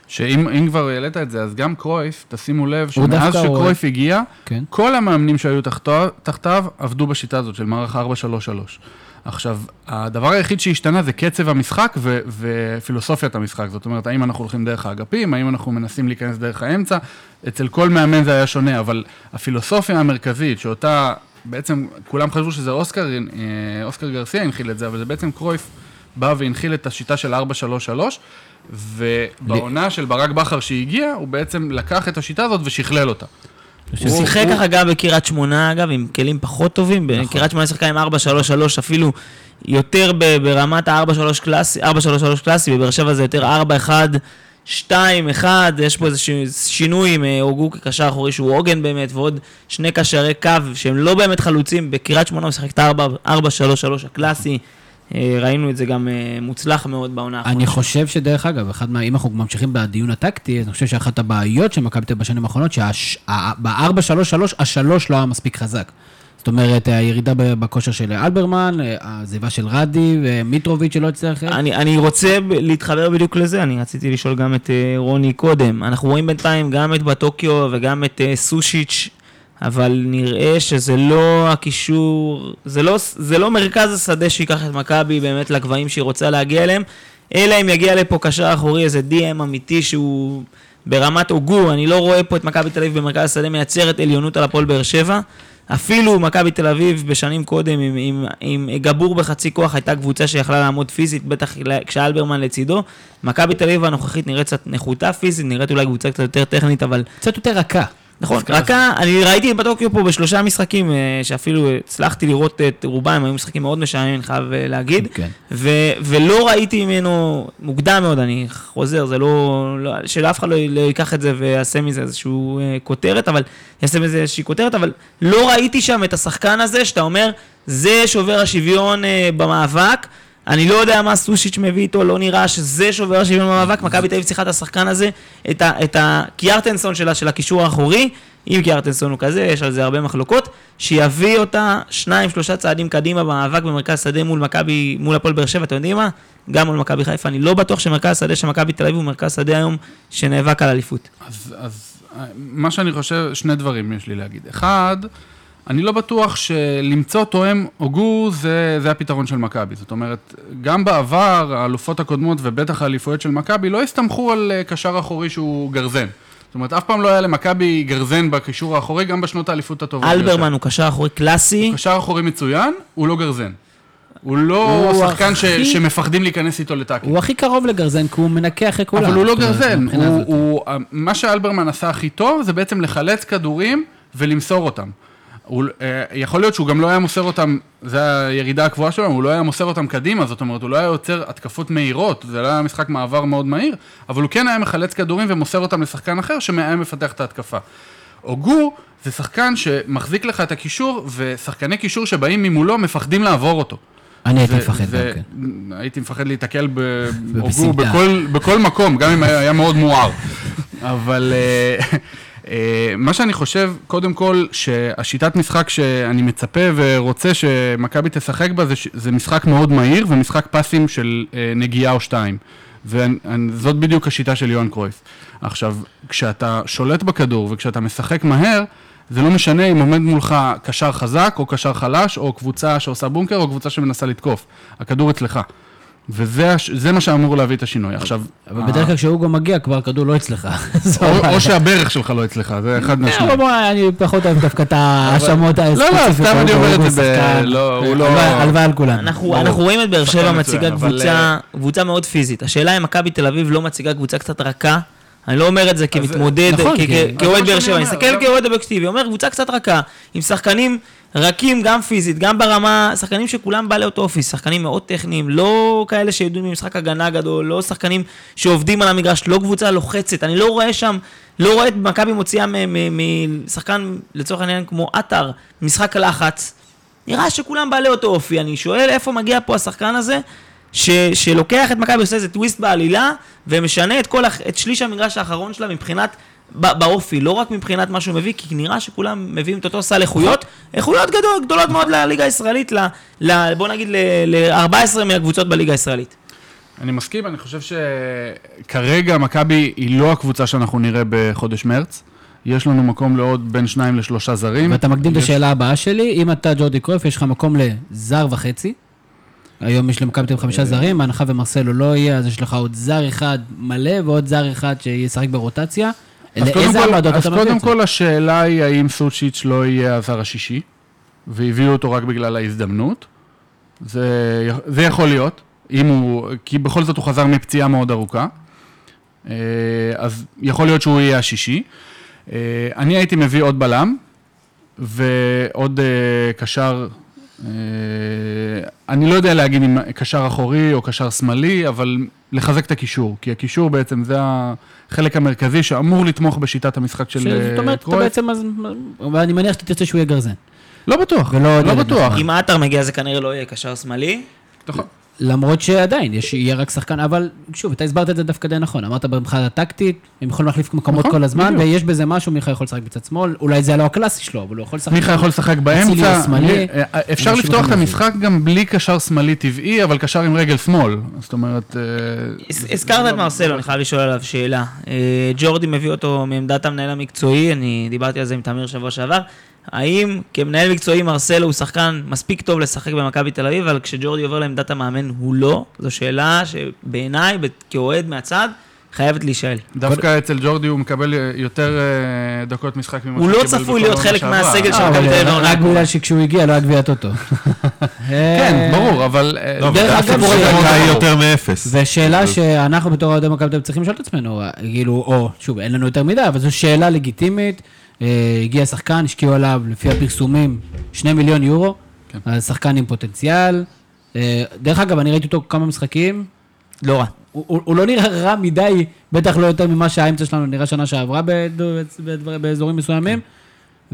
S3: שאם אם כבר העלית את זה, אז גם קרויף, תשימו לב, שמאז
S1: דווקא הוא-
S3: שקרויף הגיע,
S1: כן.
S3: כל המאמנים שהיו תחתו, תחתיו עבדו בשיטה הזאת של מערך 4-3-3. עכשיו, הדבר היחיד שהשתנה זה קצב המשחק ו- ופילוסופיית המשחק. זאת אומרת, האם אנחנו הולכים דרך האגפים, האם אנחנו מנסים להיכנס דרך האמצע. אצל כל מאמן זה היה שונה, אבל הפילוסופיה המרכזית, שאותה, בעצם כולם חשבו שזה אוסקר, אה, אוסקר גרסיה הנחיל את זה, אבל זה בעצם קרויף בא והנחיל את השיטה של 4-3-3, ובעונה של ברק בכר שהגיע, הוא בעצם לקח את השיטה הזאת ושכלל אותה.
S4: הוא שיחק ככה גם בקריית שמונה, אגב, עם כלים פחות טובים.
S1: נכון.
S4: בקריית שמונה שיחקה עם 4-3-3, אפילו יותר ברמת ה-4-3 קלאסי, 4-3-3 קלאסי, בבאר שבע זה יותר 4-1-2-1, יש פה איזה שינוי עם אה, הוגו כקשר אחורי שהוא עוגן באמת, ועוד שני קשרי קו שהם לא באמת חלוצים. בקריית שמונה הוא שיחק את ה-4-3-3 הקלאסי. אה, ראינו את זה גם אה, מוצלח מאוד בעונה האחרונה.
S1: אני חושב שדרך אגב, אחד מה, אם אנחנו ממשיכים בדיון הטקטי, אני חושב שאחת הבעיות של מכבי תל בשנים האחרונות, שב-4-3-3, השלוש לא היה מספיק חזק. זאת אומרת, הירידה ב- בכושר של אלברמן, העזיבה של רדי ומיטרוביץ' שלא הצליח...
S4: אני, אני רוצה להתחבר בדיוק לזה, אני רציתי לשאול גם את רוני קודם. אנחנו רואים בינתיים גם את בטוקיו וגם את סושיץ', אבל נראה שזה לא הקישור, זה לא, זה לא מרכז השדה שייקח את מכבי באמת לגבהים שהיא רוצה להגיע אליהם, אלא אם יגיע לפה קשר אחורי, איזה DM אמיתי שהוא ברמת הוגו, אני לא רואה פה את מכבי תל אביב במרכז השדה מייצרת עליונות על הפועל באר שבע. אפילו מכבי תל אביב בשנים קודם עם, עם, עם גבור בחצי כוח הייתה קבוצה שיכלה לעמוד פיזית, בטח כשאלברמן לצידו. מכבי תל אביב הנוכחית נראית קצת נחותה פיזית, נראית אולי קבוצה קצת יותר טכנית, אבל
S1: קצת יותר רכה.
S4: נכון, רכה, אני ראיתי בטוקיו פה בשלושה משחקים, אה, שאפילו הצלחתי לראות את רובם, היו משחקים מאוד משעממים, אני חייב אה, להגיד.
S1: כן.
S4: ו- ולא ראיתי ממנו, מוקדם מאוד, אני חוזר, זה לא, לא שאף אחד לא, לא ייקח את זה ויעשה מזה איזושהי אה, כותרת, אבל יעשה מזה איזושהי כותרת, אבל לא ראיתי שם את השחקן הזה, שאתה אומר, זה שובר השוויון במאבק. אני לא יודע מה סושיץ' מביא איתו, לא נראה שזה שובר השוויון במאבק, מכבי תל אביב צריכה את השחקן הזה, את, ה, את הקיארטנסון שלה, של הקישור האחורי, אם קיארטנסון הוא כזה, יש על זה הרבה מחלוקות, שיביא אותה שניים, שלושה צעדים קדימה במאבק במרכז שדה מול מכבי, מול הפועל באר שבע, אתם יודעים מה? גם מול מכבי חיפה, אני לא בטוח שמרכז שדה של מכבי תל אביב הוא מרכז שדה היום שנאבק על אליפות.
S3: אז, אז אה, מה שאני חושב, שני דברים יש לי להגיד. אחד, אני לא בטוח שלמצוא תואם הוגו זה, זה הפתרון של מכבי. זאת אומרת, גם בעבר, האלופות הקודמות ובטח האליפויות של מכבי לא הסתמכו על אה, קשר אחורי שהוא גרזן. זאת אומרת, אף פעם לא היה למכבי גרזן בקישור האחורי, גם בשנות האליפות הטובות.
S4: אלברמן הוא קשר אחורי קלאסי,
S3: קשר אחורי מצוין, הוא לא גרזן. הוא לא
S1: הוא
S3: שחקן ש,
S1: הכי-
S3: שמפחדים להיכנס איתו לטאקל.
S1: הוא הכי קרוב לגרזן, כי הוא מנקה אחרי כולם.
S3: אבל הוא לא גרזן, הוא. הוא, מה שאלברמן עשה הכי טוב זה בעצם לחלץ כדורים ולמסור אותם. הוא, אה, יכול להיות שהוא גם לא היה מוסר אותם, זו הירידה הקבועה שלו, הוא לא היה מוסר אותם קדימה, זאת אומרת, הוא לא היה יוצר התקפות מהירות, זה לא היה משחק מעבר מאוד מהיר, אבל הוא כן היה מחלץ כדורים ומוסר אותם לשחקן אחר שהיה מפתח את ההתקפה. הוגו זה שחקן שמחזיק לך את הקישור, ושחקני קישור שבאים ממולו מפחדים לעבור אותו.
S1: אני הייתי מפחד גם כן.
S3: הייתי מפחד להיתקל בהוגו. *laughs* בכל, מקום, גם אם היה מאוד מואר. אבל אה, מה שאני חושב, קודם כל, שהשיטת משחק שאני מצפה ורוצה שמכבי תשחק בה, זה, זה משחק מאוד מהיר ומשחק פסים של אה, נגיעה או שתיים. וזאת בדיוק השיטה של יוהאן קרויף. עכשיו, כשאתה שולט בכדור וכשאתה משחק מהר, זה לא משנה אם עומד מולך קשר חזק או קשר חלש, או קבוצה שעושה בונקר או קבוצה שמנסה לתקוף. הכדור אצלך. וזה הש- מה שאמור להביא את השינוי. עכשיו,
S1: אבל בדרך כלל כשהוגו מגיע, כבר הכדור לא אצלך. *laughs*
S3: או, שהברך שלך לא אצלך, זה אחד
S1: אה,
S3: מהשניים.
S1: אני פחות אוהב דווקא את ההאשמות
S3: לא,
S1: הספציפיות.
S3: סתם אני אומר את זה ב-. לא, הוא לא-
S1: הלוואי- על כולנו.
S4: אנחנו, רואים את באר שבע מציגה קבוצה, קבוצה מאוד פיזית. השאלה אם מכבי תל אביב לא מציגה קבוצה קצת רכה. אני לא אומר את זה כמתמודד,
S1: נכון,
S4: כאוהד באר שבע, אני מסתכל כאוהד אובייקטיבי, אומר קבוצה קצת רכה, עם שחקנים רכים גם פיזית, גם ברמה, שחקנים שכולם בעלי אותו אופי, שחקנים מאוד טכניים, לא כאלה שידעו ממשחק הגנה גדול, לא שחקנים שעובדים על המגרש, לא קבוצה לוחצת, אני לא רואה שם, לא רואה את מכבי מוציאה משחקן, לצורך העניין, כמו עטר, משחק לחץ. נראה שכולם בעלי אותו אופי, אני שואל איפה מגיע פה השחקן הזה, ש, שלוקח את מכבי, עושה איזה טוויסט בעלילה, ומשנה את, כל, את שליש המגרש האחרון שלה מבחינת, באופי, לא רק מבחינת מה שהוא מביא, כי נראה שכולם מביאים את אותו סל איכויות, איכויות גדול, גדולות מאוד לליגה הישראלית, ל, ל, בוא נגיד ל-14 מהקבוצות בליגה הישראלית.
S3: אני מסכים, אני חושב שכרגע מכבי היא לא הקבוצה שאנחנו נראה בחודש מרץ. יש לנו מקום לעוד בין שניים לשלושה זרים.
S1: ואתה מקדים את
S3: יש-
S1: השאלה הבאה שלי, אם אתה ג'ורדי קרויף, יש לך מקום לזר וחצי. היום יש למכבי תל חמישה זרים, בהנחה ומרסלו לא יהיה, אז יש לך עוד זר אחד מלא ועוד זר אחד שישחק ברוטציה.
S3: אז קודם
S1: לאיזה
S3: כל-
S1: עמדות
S3: אז
S1: אתה מביא
S3: קודם
S1: את זה?
S3: כל השאלה היא האם סוצ'יץ' לא יהיה הזר השישי, והביאו אותו רק בגלל ההזדמנות. זה, זה יכול להיות, אם הוא, כי בכל זאת הוא חזר מפציעה מאוד ארוכה. אה, אז יכול להיות שהוא יהיה השישי. אה, אני הייתי מביא עוד בלם, ועוד אה, קשר, אה, אני לא יודע להגיד אם קשר אחורי או קשר שמאלי, אבל לחזק את הקישור, כי הקישור בעצם זה החלק המרכזי שאמור לתמוך בשיטת המשחק של
S1: זאת
S3: אה,
S1: אומרת, אתה
S3: קרויף.
S1: בעצם, אז- ואני מניח שאתה תרצה שהוא יהיה גרזן.
S3: לא בטוח, לא בטוח.
S4: אם עטר מגיע זה כנראה לא יהיה קשר שמאלי.
S3: נכון.
S1: למרות שעדיין, יש, יהיה רק שחקן, אבל שוב, אתה הסברת את זה דווקא די נכון. אמרת מבחינה הטקטית, הם יכולים להחליף מקומות
S3: נכון,
S1: כל הזמן,
S3: בדיוק.
S1: ויש בזה משהו, מיכה יכול לשחק בצד שמאל, אולי זה לא הקלאסי שלו, אבל הוא יכול לשחק...
S3: מיכה יכול לשחק באמצע,
S1: שמאלי.
S3: מי- אה, אפשר לפתוח את המשחק גם בלי קשר שמאלי טבעי, אבל קשר עם רגל שמאל. זאת אומרת... אה,
S4: הז- הזכרת את מרסלו, אני חייב לשאול עליו שאלה. אה, ג'ורדי מביא אותו מעמדת המנהל המקצועי, אני דיברתי על זה עם תמיר שבוע שעבר. האם כמנהל מקצועי מרסלו הוא שחקן מספיק טוב לשחק במכבי תל אביב, אבל כשג'ורדי עובר לעמדת המאמן הוא לא? זו שאלה שבעיניי, כאוהד מהצד, חייבת להישאל.
S3: דווקא אצל ג'ורדי הוא מקבל יותר אה, דקות משחק ממה
S4: הוא
S3: שהוא
S4: לא צפוי להיות חלק. מהסגל של
S1: אה,
S4: מכבי תל אביב
S1: רק
S4: הקרובה.
S1: בגלל שכשהוא הגיע לא היה גביע טוטו. *laughs*
S3: כן, ברור, אבל... אה,
S2: לא,
S1: דרך אגב,
S2: הסיפור
S1: זה-
S2: יותר מאפס.
S1: ושאלה שאנחנו בתור אוהדי מכבי תל אביב צריכים לשאול את עצמנו, כאילו, או, שוב, אין לנו יותר מדי, אבל זו שאלה לגיטימית. אה, הגיע שחקן, השקיעו עליו, לפי הפרסומים, שני מיליון יורו.
S3: כן.
S1: אז שחקן עם פוטנציאל. אה, דרך אגב, אני ראיתי אותו כמה משחקים.
S4: לא רע.
S1: הוא, הוא, הוא לא נראה רע מדי, בטח לא יותר ממה שהאמצע שלנו נראה שנה שעברה בדבר- באזורים מסוימים.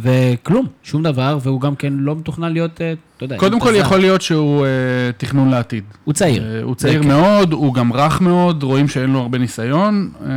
S1: וכלום, שום דבר, והוא גם כן לא מתוכנן להיות, אה, אתה יודע...
S3: קודם כל. יכול להיות שהוא אה, תכנון לעתיד.
S1: הוא צעיר.
S3: אה, הוא צעיר
S1: כן.
S3: מאוד, הוא גם רך מאוד, רואים שאין לו הרבה ניסיון. אה,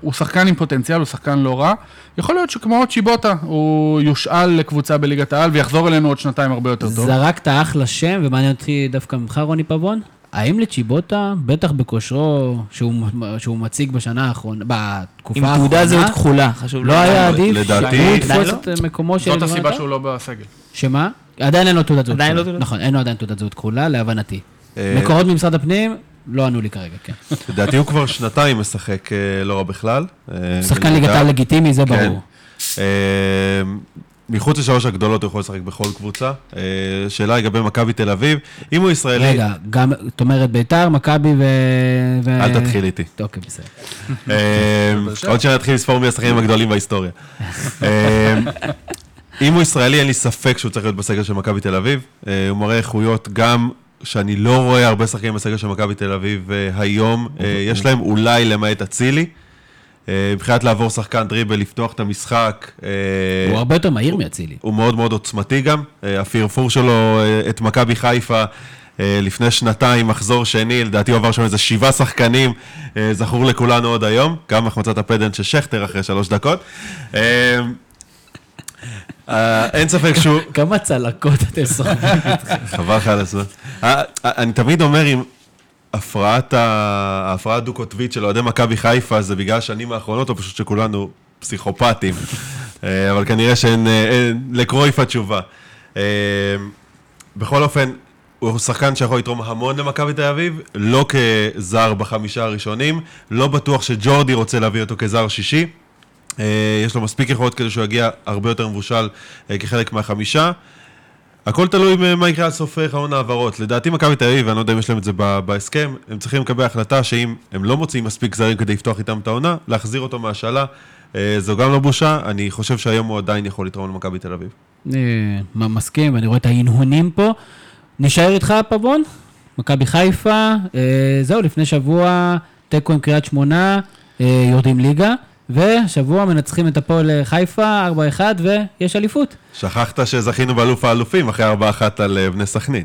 S3: הוא שחקן עם פוטנציאל, הוא שחקן לא רע. יכול להיות שכמו צ'יבוטה, הוא יושאל לקבוצה בליגת העל ויחזור אלינו עוד שנתיים הרבה יותר טוב.
S1: זרקת אחלה שם, ומעניין אותי דווקא ממך, רוני פבון. האם לצ'יבוטה, בטח בכושרו שהוא, שהוא מציג בשנה האחרונה, בתקופה
S4: עם
S1: האחרונה,
S4: תעודת זהות כחולה, חשוב
S1: לא היה עדיף
S2: לדעתי-
S1: שהוא יתפוס
S4: לא?
S1: את מקומו של...
S3: זאת הסיבה? שהוא לא בסגל.
S1: שמה? עדיין אין לו תעודת זהות
S4: עדיין לא
S1: כחולה.
S4: תעודת-
S1: נכון, אין לו עדיין תעודת זהות כחולה, להבנתי.
S2: אה,
S1: מקורות ממשרד הפנים לא ענו לי כרגע, כן.
S2: לדעתי הוא כבר שנתיים משחק אה, לא רע בכלל. אה,
S1: שחקן. ליגת העל לגיטימי, זה
S2: כן.
S1: ברור.
S2: מחוץ לשלוש הגדולות הוא יכול לשחק בכל קבוצה. אה, שאלה לגבי מכבי תל אביב, אם הוא ישראלי...
S1: רגע, גם, זאת אומרת, ביתר, מכבי ו... ו-
S2: אל תתחיל איתי.
S1: אוקיי, בסדר.
S2: אה, עוד שניה נתחיל לספור מי השחקנים הגדולים בהיסטוריה. אה, אם הוא ישראלי, אין לי ספק שהוא צריך להיות בסגל של מכבי תל אביב. הוא מראה איכויות גם שאני לא רואה הרבה שחקנים בסגל של מכבי תל אביב היום. יש להם אולי למעט אצילי. אה, מבחינת לעבור שחקן דריבל, לפתוח את המשחק. אה,
S1: הוא הרבה יותר מהיר מאצילי.
S2: הוא מאוד מאוד עוצמתי גם. אה, הפרפור שלו אה, את מכבי חיפה אה, לפני שנתיים, מחזור שני, לדעתי הוא עבר שם איזה שבעה שחקנים, אה, זכור לכולנו עוד היום, גם החמצת הפדנט של שכטר אחרי שלוש דקות. אה, אה, אין ספק שהוא...
S1: כמה צלקות אתם סוחבים איתכם.
S2: חבל לך על הזמן. אה, אה, אני תמיד אומר הפרעת ה- ההפרעה הדו-קוטבית של אוהדי מכבי חיפה זה בגלל השנים האחרונות, או פשוט שכולנו פסיכופטים. *laughs* אה, אבל כנראה שאין אה, אין- לקרויף התשובה. אה, בכל אופן, הוא שחקן שיכול לתרום המון למכבי תל אביב, לא כזר בחמישה הראשונים, לא בטוח שג'ורדי רוצה להביא אותו כזר שישי. יש לו מספיק יכולות כדי שהוא יגיע הרבה יותר מבושל כחלק מהחמישה. הכל תלוי במה יקרה עד סוף אה, חלון העברות. לדעתי מכבי תל אביב, אני לא יודע אם יש להם את זה בהסכם, הם צריכים לקבל החלטה שאם הם לא מוצאים מספיק זרים כדי לפתוח איתם את העונה, להחזיר אותו מהשאלה. אה, זו גם לא בושה, אני חושב שהיום הוא עדיין יכול לתרום למכבי תל אביב.
S1: אני מסכים, ואני רואה את ההנהונים פה. נשאר איתך, פבון? מכבי חיפה, אה, זהו, לפני שבוע תיקו עם קריית שמונה, יורדים ליגה, ושבוע מנצחים את הפועל אה, חיפה, 4-1, ויש אליפות.
S2: שכחת שזכינו באלוף האלופים אחרי 4-1 על אה, בני סכנין.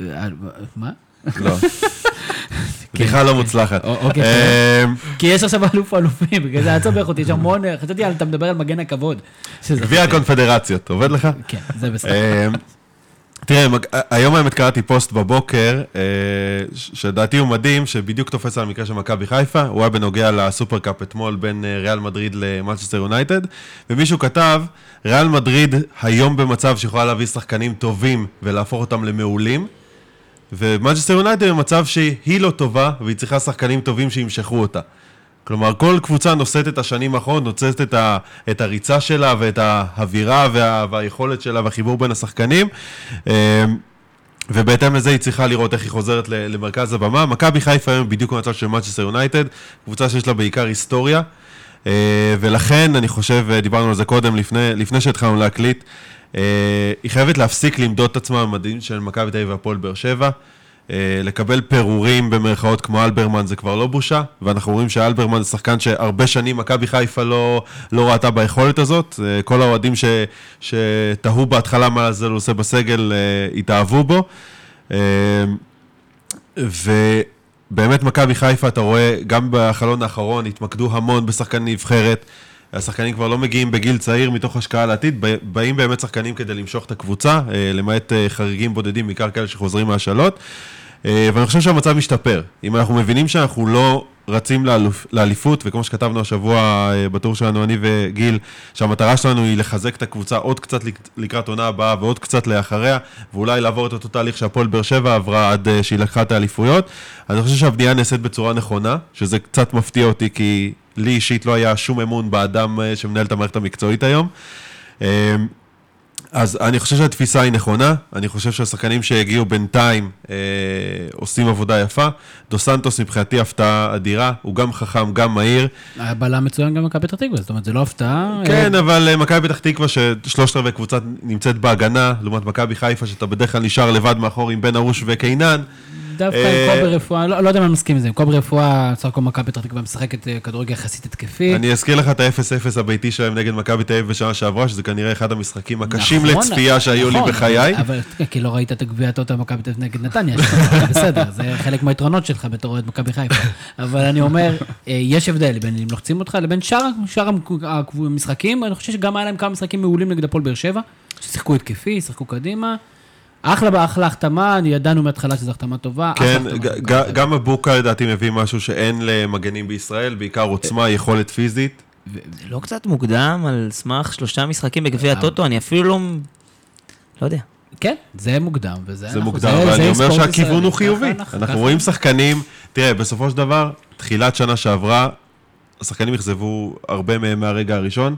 S1: אה, מה?
S2: לא. *laughs* בדיחה לא מוצלחת.
S1: אוקיי,
S2: אה,
S1: כי יש עכשיו אלוף אלופים, בגלל זה עצוב איך אותי, יש המון, חשבתי, אתה מדבר על מגן הכבוד.
S2: גביע הקונפדרציות, עובד לך?
S1: כן, זה בסדר.
S2: אה, תראה, היום האמת קראתי פוסט בבוקר, אה, שלדעתי הוא מדהים, שבדיוק תופס על המקרה של מכבי חיפה, הוא היה בנוגע לסופרקאפ אתמול בין אה, ריאל מדריד למנצ'סטר יונייטד, ומישהו כתב, ריאל מדריד היום במצב שיכולה להביא שחקנים טובים ולהפוך אותם למעולים, ומנצ'סטר יונייטד במצב שהיא לא טובה, והיא צריכה שחקנים טובים שימשכו אותה. כלומר, כל קבוצה נושאת את השנים האחרונות, נושאת את, ה, את הריצה שלה ואת האווירה וה, והיכולת שלה והחיבור בין השחקנים. אמ, ובהתאם לזה היא צריכה לראות איך היא חוזרת למרכז הבמה. מכבי חיפה היום בדיוק במצב של מנצ'סטר יונייטד, קבוצה שיש לה בעיקר היסטוריה, אה, ולכן אני חושב, דיברנו על זה קודם, לפני, לפני שהתחלנו להקליט, אה, היא חייבת להפסיק למדוד את עצמה במדעים של מכבי תל אביב והפועל באר שבע. אה, לקבל פירורים במרכאות כמו אלברמן זה כבר לא בושה, ואנחנו רואים שאלברמן זה שחקן שהרבה שנים מכבי חיפה לא, לא ראתה ביכולת הזאת. אה, כל האוהדים שתהו בהתחלה מה זה עושה בסגל, אה, התאהבו בו. ובאמת מכבי חיפה, אתה רואה, גם בחלון האחרון התמקדו המון בשחקני נבחרת. השחקנים כבר לא מגיעים בגיל צעיר מתוך השקעה לעתיד, באים באמת שחקנים כדי למשוך את הקבוצה, אה, למעט אה, חריגים בודדים, בעיקר כאלה שחוזרים מהשאלות. אה, ואני חושב שהמצב משתפר. אם אנחנו מבינים שאנחנו לא רצים לאלוף, לאליפות, וכמו שכתבנו השבוע בטור שלנו, אני וגיל, שהמטרה שלנו היא לחזק את הקבוצה עוד קצת לק- לקראת עונה הבאה ועוד קצת לאחריה, ואולי לעבור את אותו תהליך שהפועל באר שבע עברה עד שהיא לקחה את האליפויות. אני חושב שהבנייה נעשית בצורה נכונה, שזה קצת מפתיע אותי, כי לי אישית לא היה שום אמון באדם אה, שמנהל את המערכת המקצועית היום. אה, אז אני חושב שהתפיסה היא נכונה, אני חושב שהשחקנים שהגיעו בינתיים אה, עושים עבודה יפה. דו סנטוס מבחינתי הפתעה אדירה, הוא גם חכם, גם מהיר.
S1: היה בלם מצוין גם במכבי פתח תקווה, זאת אומרת, זה לא הפתעה.
S2: כן, אבל אה, מכבי פתח תקווה, ששלושת רבעי קבוצה נמצאת בהגנה, לעומת מכבי חיפה, שאתה בדרך כלל נשאר לבד מאחור עם בן ארוש וקינן.
S1: דווקא
S2: אה,
S1: עם קובי רפואה, לא לא יודע אם אני מסכים עם זה, עם קובי רפואה, בסך הכל מכבי פתח תקווה משחקת אה, כדורגל יחסית התקפי.
S2: אני אזכיר לך את ה-0-0 הביתי שלהם נגד מכבי תל אביב בשנה שעברה, שזה כנראה אחד המשחקים הקשים
S1: נכון,
S2: לצפייה שהיו לי
S1: נכון,
S2: בחיי.
S1: אבל כן, כי לא ראית את הגביע הטוטו מכבי תל אביב נגד נתניה, *laughs* בסדר, זה חלק מהיתרונות שלך בתור אוהד מכבי חיפה. אבל אני אומר, אה, יש הבדל בין אם לוחצים אותך לבין שאר המשחקים, אני חושב שגם היה להם כמה משחקים מעולים נגד הפועל באר שבע, ששיחקו התקפי, שיחקו קדימה. אחלה באחלה החתמה, ידענו מההתחלה שזו החתמה טובה.
S2: כן, גם מבוקה לדעתי מביא משהו שאין למגנים בישראל, בעיקר עוצמה, יכולת פיזית.
S4: לא קצת מוקדם על סמך שלושה משחקים בגביע
S1: אה.
S4: הטוטו, אני אפילו לא... לא יודע.
S1: כן, זה מוקדם, וזה
S2: זה
S1: אנחנו-
S2: מוקדם,
S1: זה-
S2: אבל
S1: זה
S2: אני אומר שהכיוון. הוא חיובי.
S1: אנחנו-
S2: רואים שחקנים, תראה, בסופו של דבר, תחילת שנה שעברה, השחקנים אכזבו הרבה מהם מהרגע הראשון.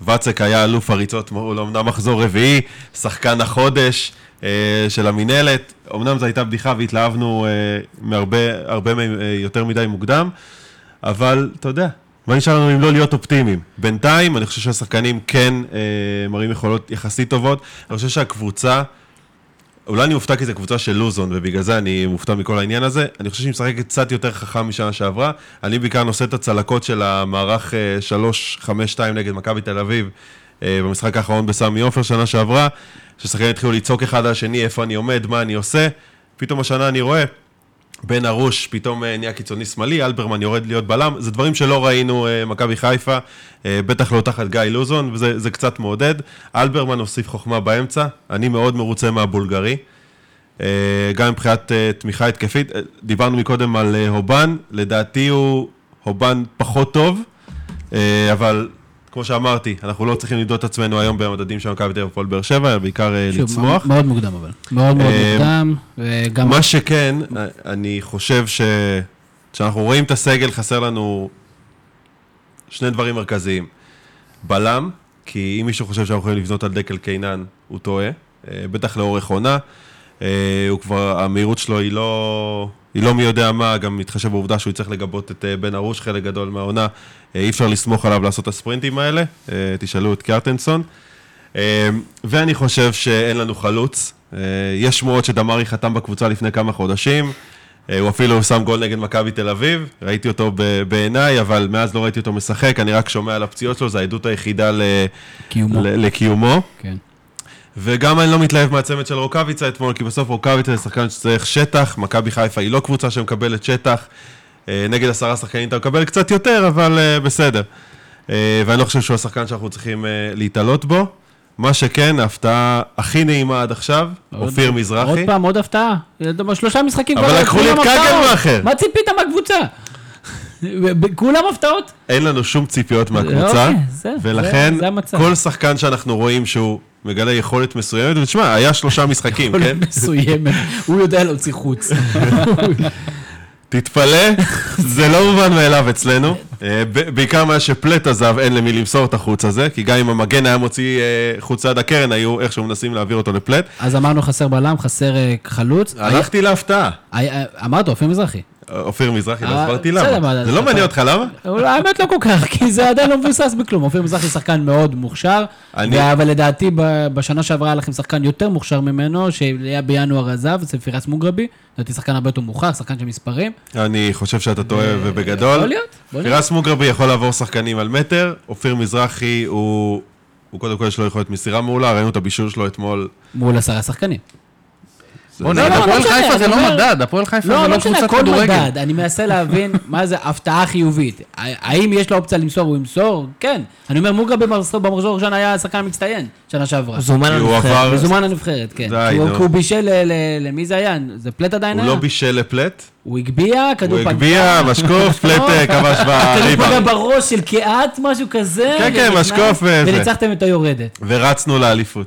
S2: ואצק היה אלוף הריצות, הוא אמנם מחזור רביעי, שחקן החודש אה, של המינהלת. אמנם זו הייתה בדיחה והתלהבנו אה, מהרבה הרבה מהם אה, יותר מדי מוקדם, אבל אתה יודע, מה נשאר לנו אם לא להיות אופטימיים? בינתיים, אני חושב שהשחקנים כן אה, מראים יכולות יחסית טובות. אני חושב שהקבוצה... אולי אני מופתע כי זו קבוצה של לוזון, ובגלל זה אני מופתע מכל העניין הזה. אני חושב שהיא משחקת קצת יותר חכם משנה שעברה. אני בעיקר נושא את הצלקות של המערך אה, 3-5-2 נגד מכבי תל אביב, אה, במשחק האחרון בסמי עופר שנה שעברה, ששחקנים התחילו לצעוק אחד על השני איפה אני עומד, מה אני עושה. פתאום השנה אני רואה, בן ארוש פתאום אה, נהיה קיצוני שמאלי, אלברמן יורד להיות בלם, זה דברים שלא ראינו אה, מכבי חיפה, אה, בטח לא תחת גיא לוזון, וזה זה קצת מעודד. אלברמן הוסיף חוכמה באמצע, אני מאוד מרוצה מהבולגרי. גם מבחינת תמיכה התקפית, דיברנו מקודם על הובן, לדעתי הוא הובן פחות טוב, אבל כמו שאמרתי, אנחנו לא צריכים למדוד את עצמנו היום במדדים של מכבי תל אביב באר שבע, אלא בעיקר אה, לצמוח.
S1: מאוד מוקדם אבל. מאוד מאוד
S2: אה,
S1: מוקדם.
S2: מה שכן, אני חושב ש... כשאנחנו רואים את הסגל, חסר לנו שני דברים מרכזיים. בלם, כי אם מישהו חושב שאנחנו יכולים לבנות על דקל קינן, הוא טועה. אה, בטח לאורך עונה. הוא כבר, המהירות שלו היא לא, היא לא מי יודע מה, גם מתחשב בעובדה שהוא יצטרך לגבות את בן ארוש חלק גדול מהעונה. אה, אי אפשר לסמוך עליו לעשות את הספרינטים האלה. אה, תשאלו את קרטנסון. אה, ואני חושב שאין לנו חלוץ. יש שמועות שדמרי חתם בקבוצה לפני כמה חודשים. הוא אפילו שם גול נגד מכבי תל אביב, ראיתי אותו בעיניי, אבל מאז לא ראיתי אותו משחק, אני רק שומע על הפציעות שלו, זו העדות היחידה ל-
S1: קיומו.
S2: ל- לקיומו.
S1: כן.
S2: וגם אני לא מתלהב מהצמד של רוקאביצה אתמול, כי בסוף רוקאביצה זה שחקן שצריך שטח, מכבי חיפה היא לא קבוצה שמקבלת שטח, נגד עשרה שחקנים אתה מקבל קצת יותר, אבל אה, בסדר. אה, ואני לא חושב שהוא השחקן שאנחנו צריכים אה, להתעלות בו. מה שכן, ההפתעה הכי נעימה עד עכשיו, אופיר מזרחי.
S1: עוד פעם, עוד הפתעה. שלושה משחקים.
S2: אבל
S1: כבר,
S2: לקחו לי את. קגלמאכר.
S1: מה ציפית מהקבוצה? כולם הפתעות?
S2: אין לנו שום ציפיות מהקבוצה,
S1: אוקיי,
S2: ולכן. כל שחקן שאנחנו רואים שהוא מגלה יכולת מסוימת, ותשמע, היה שלושה משחקים, כן?
S1: מסוימת. הוא יודע להוציא חוץ. *laughs*
S2: תתפלא, זה לא מובן מאליו אצלנו. אה, בעיקר מאז שפלט עזב, אין למי למסור את החוץ הזה, כי גם אם המגן היה מוציא אה, חוץ ליד הקרן, היו איכשהו מנסים להעביר אותו לפלט.
S1: אז אמרנו חסר בלם, חסר אה, חלוץ.
S2: הלכתי להפתעה.
S1: אמרת, אופיר מזרחי.
S2: אופיר מזרחי, לא
S1: אה,
S2: הסברתי למה.
S1: מה,
S2: זה לא מעניין אותך, למה?
S1: האמת לא כל כך, *laughs* כי זה עדיין לא מבוסס בכלום. אופיר מזרחי שחקן מאוד מוכשר, אבל לדעתי בשנה שעברה היה לכם שחקן יותר מוכשר ממנו, שהיה בינואר עזב, זה פירס מוגרבי. לדעתי שחקן הרבה יותר מוכח, שחקן של מספרים.
S2: אני חושב שאתה טועה ובגדול.
S1: אה, יכול להיות.
S2: פירס מוגרבי יכול לעבור שחקנים על מטר, אופיר מזרחי הוא... הוא קודם כל יש לו יכולת מסירה מעולה, ראינו את הבישול שלו אתמול.
S1: מול עשרה שחקנים.
S3: בוא
S1: לא,
S3: נגיד,
S1: לא,
S3: הפועל
S1: לא משנה,
S3: חיפה זה לא מדד, הפועל חיפה
S1: לא,
S3: זה
S1: לא
S3: לא
S1: משנה,
S3: קבוצת
S1: הכל
S3: כדורגל.
S1: מדד. אני מנסה להבין *laughs* מה זה הפתעה חיובית. האם יש לו אופציה למסור, הוא ימסור? כן. אני אומר, מוגרבי במחזור הראשון היה השחקן המצטיין, שנה שעברה.
S4: זומן
S2: כי הוא.
S1: מזומן לנבחרת, כן.
S2: די,
S1: הוא-
S2: נו.
S1: הוא בישל ל- ל- למי זה היה? זה פלט עדיין
S2: הוא
S1: היה?
S2: לא בישל לפלט,
S1: הוא הגביה, כדור
S2: הוא
S1: פגע.
S2: הגביה, משקוף, *laughs* פלט אה, כבש
S1: הכדור פגע
S2: בריבה.
S1: בראש של קהת, משהו כזה.
S2: כן, כן, משקוף וזה.
S1: וניצחתם את היורדת.
S2: ורצנו לאליפות.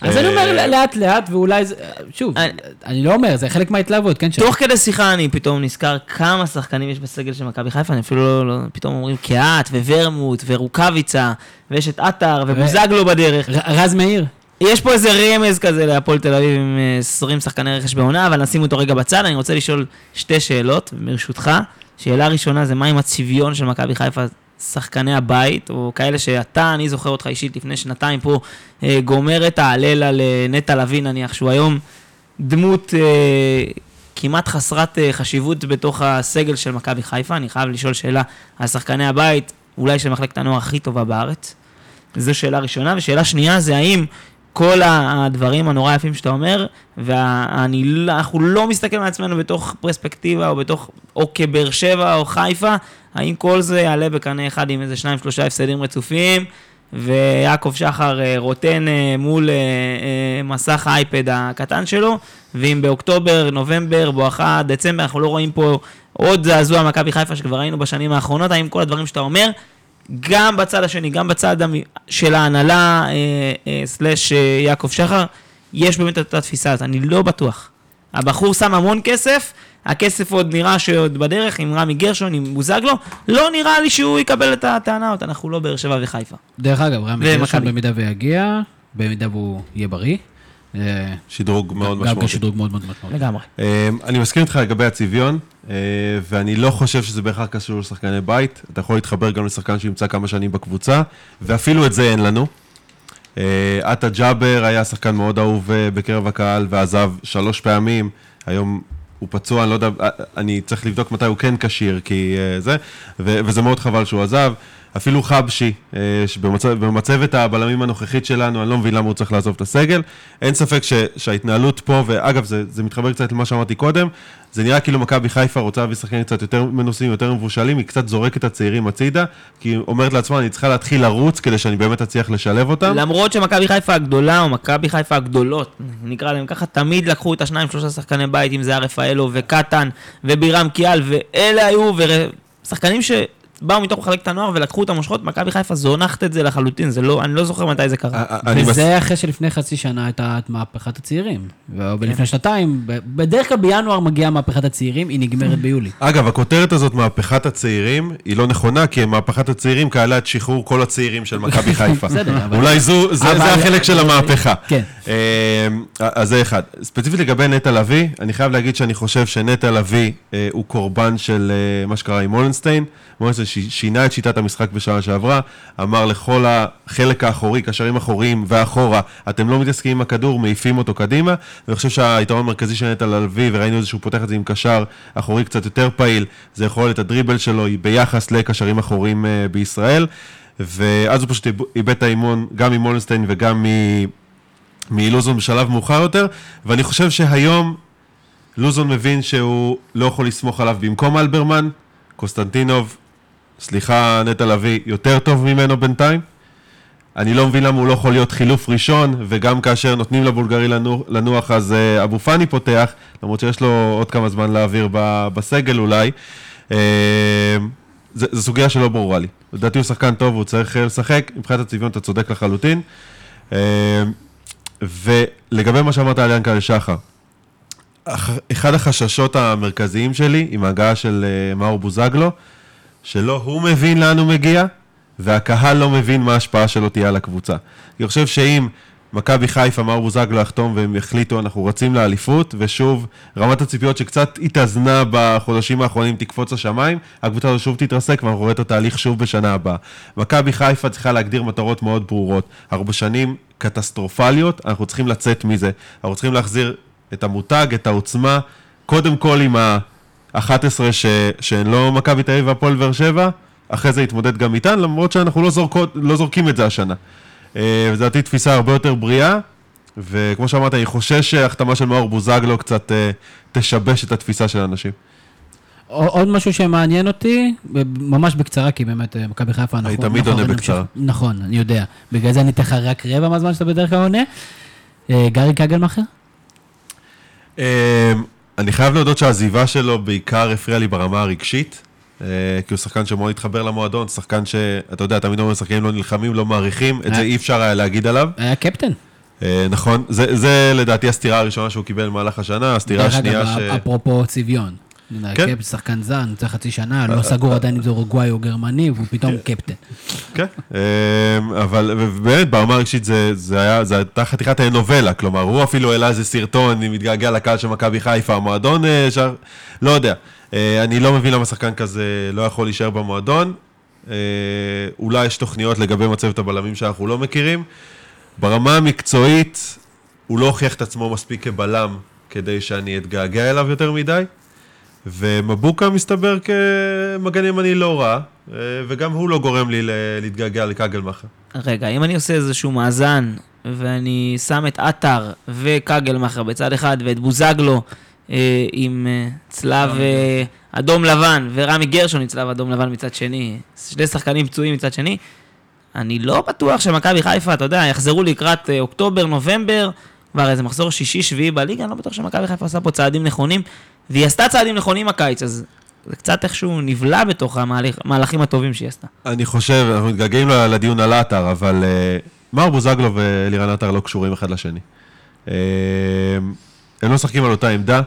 S1: אז אני
S2: אה,
S1: אומר, לאט לאט, ואולי זה... שוב,
S4: אני-
S1: אני לא אומר, זה חלק מההתלהבות, כן?
S4: תוך כדי שיחה אני פתאום נזכר כמה שחקנים יש בסגל של מכבי חיפה, אני אפילו לא, לא פתאום אומרים קהת וורמוט ורוקאביצה, ויש את עטר ובוזגלו בדרך.
S1: רז מאיר.
S4: יש פה איזה רמז כזה להפועל תל אביב עם אה, 20 שחקני רכש בעונה, אבל נשים אותו רגע בצד. אני רוצה לשאול שתי שאלות, ברשותך. שאלה ראשונה זה מה עם הצביון של מכבי חיפה, שחקני הבית, או כאלה שאתה, אני זוכר אותך אישית לפני שנתיים פה, אה, גומר את ההלל על נטע לביא נניח, שהוא היום דמות אה, כמעט חסרת אה, חשיבות בתוך הסגל של מכבי חיפה. אני חייב לשאול שאלה על שחקני הבית, אולי של מחלקת הנוער הכי טובה בארץ. זו שאלה ראשונה. ושאלה שנייה זה האם כל הדברים הנורא יפים שאתה אומר, ואנחנו לא מסתכלים על עצמנו בתוך פרספקטיבה או בתוך, או כבאר שבע או חיפה, האם כל זה יעלה בקנה אחד עם איזה שניים שלושה הפסדים רצופים, ויעקב שחר אה, רוטן אה, מול אה, מסך האייפד הקטן שלו, ואם באוקטובר, נובמבר, בואכה דצמבר, אנחנו לא רואים פה עוד זעזוע מכבי חיפה שכבר ראינו בשנים האחרונות, האם כל הדברים שאתה אומר, גם בצד השני, גם בצד של ההנהלה, אה, אה, סלאש אה, יעקב שחר, יש באמת את אותה תפיסה הזאת, אני לא בטוח. הבחור שם המון כסף, הכסף עוד נראה שעוד בדרך, עם רמי גרשון, עם בוזגלו, לא נראה לי שהוא יקבל את הטענה הזאת, אנחנו לא באר שבע וחיפה.
S1: דרך אגב, רמי גרשון. במידה ויגיע, במידה והוא יהיה בריא. אה,
S2: שדרוג מאוד
S1: גם גם
S2: משמעותי.
S1: שדרוג מאוד מאוד משמעותי.
S4: לגמרי.
S2: אה, אני מסכים איתך לגבי הצביון, אה, ואני לא חושב שזה בהכרח קשור לשחקני בית. אתה יכול להתחבר גם לשחקן שנמצא כמה שנים בקבוצה, ואפילו את זה אין לנו. עטה ג'אבר היה שחקן מאוד אהוב אה, בקרב הקהל, ועזב שלוש פעמים. היום הוא פצוע, אני לא יודע, אני צריך לבדוק מתי הוא כן כשיר, כי זה, ו- וזה מאוד חבל שהוא עזב. אפילו חבשי, אה, במצבת הבלמים הנוכחית שלנו, אני לא מבין למה הוא צריך לעזוב את הסגל. אין ספק ש, שההתנהלות פה, ואגב, זה, זה מתחבר קצת למה שאמרתי קודם, זה נראה כאילו מכבי חיפה רוצה להביא שחקנים קצת יותר מנוסים, יותר מבושלים, היא קצת זורקת את הצעירים הצידה, כי היא אומרת לעצמה, אני צריכה להתחיל לרוץ כדי שאני באמת אצליח לשלב אותם.
S5: למרות שמכבי חיפה הגדולה, או מכבי חיפה הגדולות, נקרא להם ככה, תמיד לקחו את השניים, שלושה שחקני בית, אם זה היה רפאלו וקטן ובירם קיאל, ואלה היו, ושחקנים שבאו מתוך מחלקת הנוער ולקחו את המושכות, מכבי חיפה זונחת את זה לחלוטין, זה לא, אני לא זוכר מתי זה קרה.
S2: אני מס-
S1: וזה אחרי שלפני חצי שנה הייתה את מהפכת הצעירים. ולפני שנתיים, ב- בדרך כלל בינואר מגיעה מהפכת הצעירים, היא נגמרת ביולי.
S2: אגב, הכותרת הזאת, מהפכת הצעירים, היא לא נכונה, כי מהפכת הצעירים כללה את שחרור כל הצעירים של מכבי *laughs* חיפה.
S1: בסדר, אבל-
S2: אולי זו, זה,
S1: אבל-
S2: זה החלק של המהפכה.
S1: כן.
S2: אה, אז זה אחד. ספציפית לגבי נטע לביא, אני חייב להגיד שאני חושב שנטע לביא אה, הוא קורבן של אה, מה שקרה עם מולנסטיין. מולנסטיין ש- שינה את שיטת המשחק בשעה שעברה, אמר לכל החלק האחורי, קשרים אחוריים ואחורה, אתם לא מתעסקים עם הכדור, מעיפים אותו קדימה, ואני חושב שהיתרון המרכזי של נטע לביא, וראינו את זה שהוא פותח את זה עם קשר אחורי קצת יותר פעיל, זה יכולת הדריבל שלו היא ביחס לקשרים אחוריים אה, בישראל. ואז הוא פשוט איב- איבד את האימון גם ממולנסטיין וגם. מלוזון בשלב מאוחר יותר, ואני חושב שהיום לוזון מבין שהוא לא יכול לסמוך עליו במקום אלברמן, קוסטנטינוב, סליחה נטע לביא, יותר טוב ממנו בינתיים. אני לא מבין למה הוא לא יכול להיות חילוף ראשון, וגם כאשר נותנים לבולגרי לנו- לנוח אז אה, אבו פאני פותח, למרות שיש לו עוד כמה זמן להעביר בסגל אולי. אה, זו סוגיה שלא ברורה לי. לדעתי הוא שחקן טוב, הוא צריך אה, לשחק, מבחינת הצביון אתה צודק לחלוטין. ולגבי מה שאמרת על ינקלה שחר, אח- אחד החששות המרכזיים שלי עם ההגעה של מאור בוזגלו, שלא הוא מבין לאן הוא מגיע, והקהל לא מבין מה ההשפעה שלו תהיה על הקבוצה. אני חושב שאם מכבי חיפה, מאור בוזגלו יחתום והם יחליטו, אנחנו רצים לאליפות, ושוב, רמת הציפיות שקצת התאזנה בחודשים האחרונים תקפוץ השמיים, הקבוצה הזו שוב תתרסק ואנחנו רואים את התהליך שוב בשנה הבאה. מכבי חיפה צריכה להגדיר מטרות מאוד ברורות. אנחנו בשנים קטסטרופליות, אנחנו צריכים לצאת מזה. אנחנו צריכים להחזיר את המותג, את העוצמה, קודם כל עם ה-11 ש... שהן לא מכבי תל אביב והפועל באר שבע, אחרי זה להתמודד גם איתן, למרות שאנחנו לא, זורקות, לא זורקים את זה השנה. אה, וזו תפיסה הרבה יותר בריאה, וכמו שאמרת, אני חושש שהחתמה של מאור בוזגלו קצת אה, תשבש את התפיסה של האנשים.
S1: עוד משהו שמעניין אותי, ממש בקצרה, כי באמת אה, מכבי חיפה, אנחנו...
S2: תמיד
S1: אנחנו
S2: עונה בקצרה.
S1: נכון, אני יודע. בגלל זה אני אתן לך רק רבע מהזמן שאתה בדרך כלל עונה. גארי קגלמאכר?
S2: אה, אני חייב להודות שהעזיבה שלו בעיקר הפריעה לי ברמה הרגשית, אה, כי הוא שחקן שמאוד התחבר למועדון, שחקן שאתה יודע, תמיד אומרים, שחקנים לא נלחמים, לא מעריכים, את זה. אי אפשר היה להגיד עליו.
S1: היה קפטן.
S2: אה, נכון, זה, לדעתי הסתירה הראשונה שהוא קיבל במהלך השנה, הסתירה השנייה ש...
S1: אפרופו צביון.
S2: כן.
S1: קפטן, שחקן זר, נמצא חצי שנה, לא סגור עדיין אם זה אורוגוואי או גרמני, והוא פתאום קפטן.
S2: כן, אה, אבל ובאמת ברמה הרגשית זה, הייתה חתיכת נובלה, כלומר הוא אפילו העלה איזה סרטון, אם מתגעגע לקהל של מכבי חיפה, המועדון, אה, לא יודע, אה, אני לא מבין למה שחקן כזה לא יכול להישאר במועדון, אה, אולי יש תוכניות לגבי מצבת הבלמים שאנחנו לא מכירים, ברמה המקצועית הוא לא הוכיח את עצמו מספיק כבלם כדי שאני אתגעגע אליו יותר מדי. ומבוקה מסתבר כמגן ימני לא רע, אה, וגם הוא לא גורם לי להתגעגע לקגלמאכר.
S5: רגע, אם אני עושה איזשהו מאזן, ואני שם את עטר וקגלמאכר בצד אחד, ואת בוזגלו אה, עם אה, צלב אה, אדום לבן, ורמי גרשון עם צלב אדום לבן מצד שני, שני שחקנים פצועים מצד שני, אני לא בטוח שמכבי חיפה, אתה יודע, יחזרו לקראת אוקטובר, נובמבר, כבר איזה מחזור שישי, שביעי בליגה, אני לא בטוח שמכבי חיפה עושה פה צעדים נכונים, והיא עשתה צעדים נכונים הקיץ, אז זה קצת איכשהו נבלע בתוך המהלכים הטובים שהיא עשתה.
S2: אני חושב, אנחנו מתגעגעים לדיון על עטר, אבל אה, מאור בוזגלו ואלירן עטר לא קשורים אחד לשני. אה, הם לא משחקים על אותה עמדה.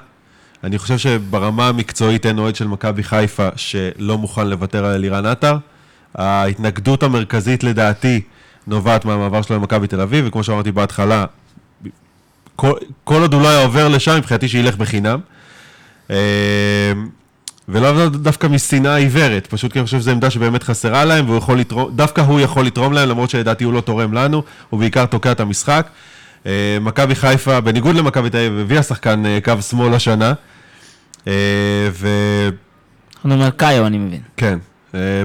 S2: אני חושב שברמה המקצועית אין אוהד של מכבי חיפה שלא מוכן לוותר על אלירן עטר. ההתנגדות המרכזית לדעתי נובעת מהמעבר שלו למכבי תל אביב, וכמו שאמרתי בהתחלה, כל, כל עוד הוא לא היה עובר לשם, מבחינתי שילך בחינם. אה, ולאו דווקא משנאה עיוורת, פשוט כי אני חושב שזו עמדה שבאמת חסרה להם, והוא יכול לתרום, דווקא הוא יכול לתרום להם, למרות שלדעתי הוא לא תורם לנו, הוא בעיקר תוקע את המשחק. אה, מכבי חיפה, בניגוד למכבי תל אביב, הביאה שחקן אה, קו שמאל השנה, אה, וכן,
S5: אנחנו אומר קאיו, אני מבין.
S2: אה,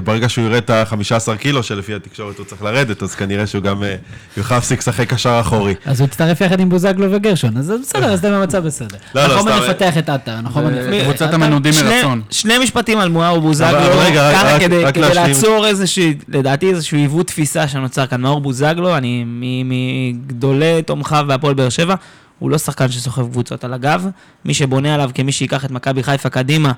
S2: ברגע שהוא יראה את ה-15 קילו שלפי התקשורת הוא צריך לרדת, אז כנראה שהוא גם אה, יוכל להפסיק לשחק קשר אחורי.
S1: אז הוא יצטרף יחד עם בוזגלו וגרשון, אז זה בסדר, אז אתם במצב בסדר.
S2: לא, לא,
S1: נכון
S2: סתם,
S1: נפתח את עטר, נכון
S3: זה
S1: נפתח את
S3: קבוצת. המנודים מרצון.
S4: שני משפטים על מואר
S2: רק-
S4: ככה כדי. לעצור איזשהו, לדעתי איזשהו עיוות תפיסה שנוצר כאן. מאור בוזגלו, אני מ- מגדולי תומכיו בהפועל באר שבע, הוא לא שחקן שסוחב קבוצות על הגב. מי שבונה עליו כמי שייקח את מכבי חיפה קדימה,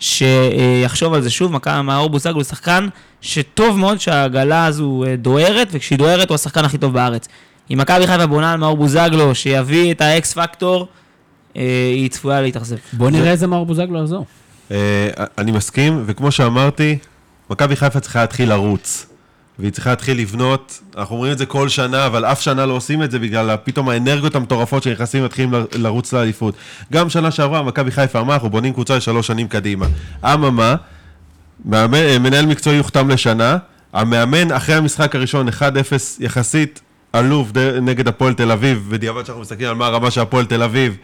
S4: שיחשוב על זה שוב, מכבי- מאור בוזגלו הוא שחקן שטוב מאוד שהעגלה הזו אה, דוהרת, וכשהיא דוהרת הוא השחקן הכי טוב בארץ. אם מכבי חיפה בונה על מאור בוזגלו, שיביא את האקס פקטור, אה, היא צפויה להתאכזב.
S1: בוא נראה איזה מאור בוזגלו יחזור.
S2: אה, אני מסכים, וכמו שאמרתי, מכבי חיפה צריכה להתחיל לרוץ. והיא צריכה להתחיל לבנות, אנחנו אומרים את זה כל שנה, אבל אף שנה לא עושים את זה בגלל פתאום האנרגיות המטורפות שנכנסים ומתחילים לרוץ לאליפות. גם שנה שעברה, מכבי חיפה אמרה, אנחנו בונים קבוצה לשלוש שנים קדימה. אממה, מנהל מקצועי יוחתם לשנה, המאמן אחרי המשחק הראשון, 1-0 יחסית עלוב נגד הפועל תל אביב, בדיעבד שאנחנו מסתכלים על מה הרמה של הפועל תל אביב,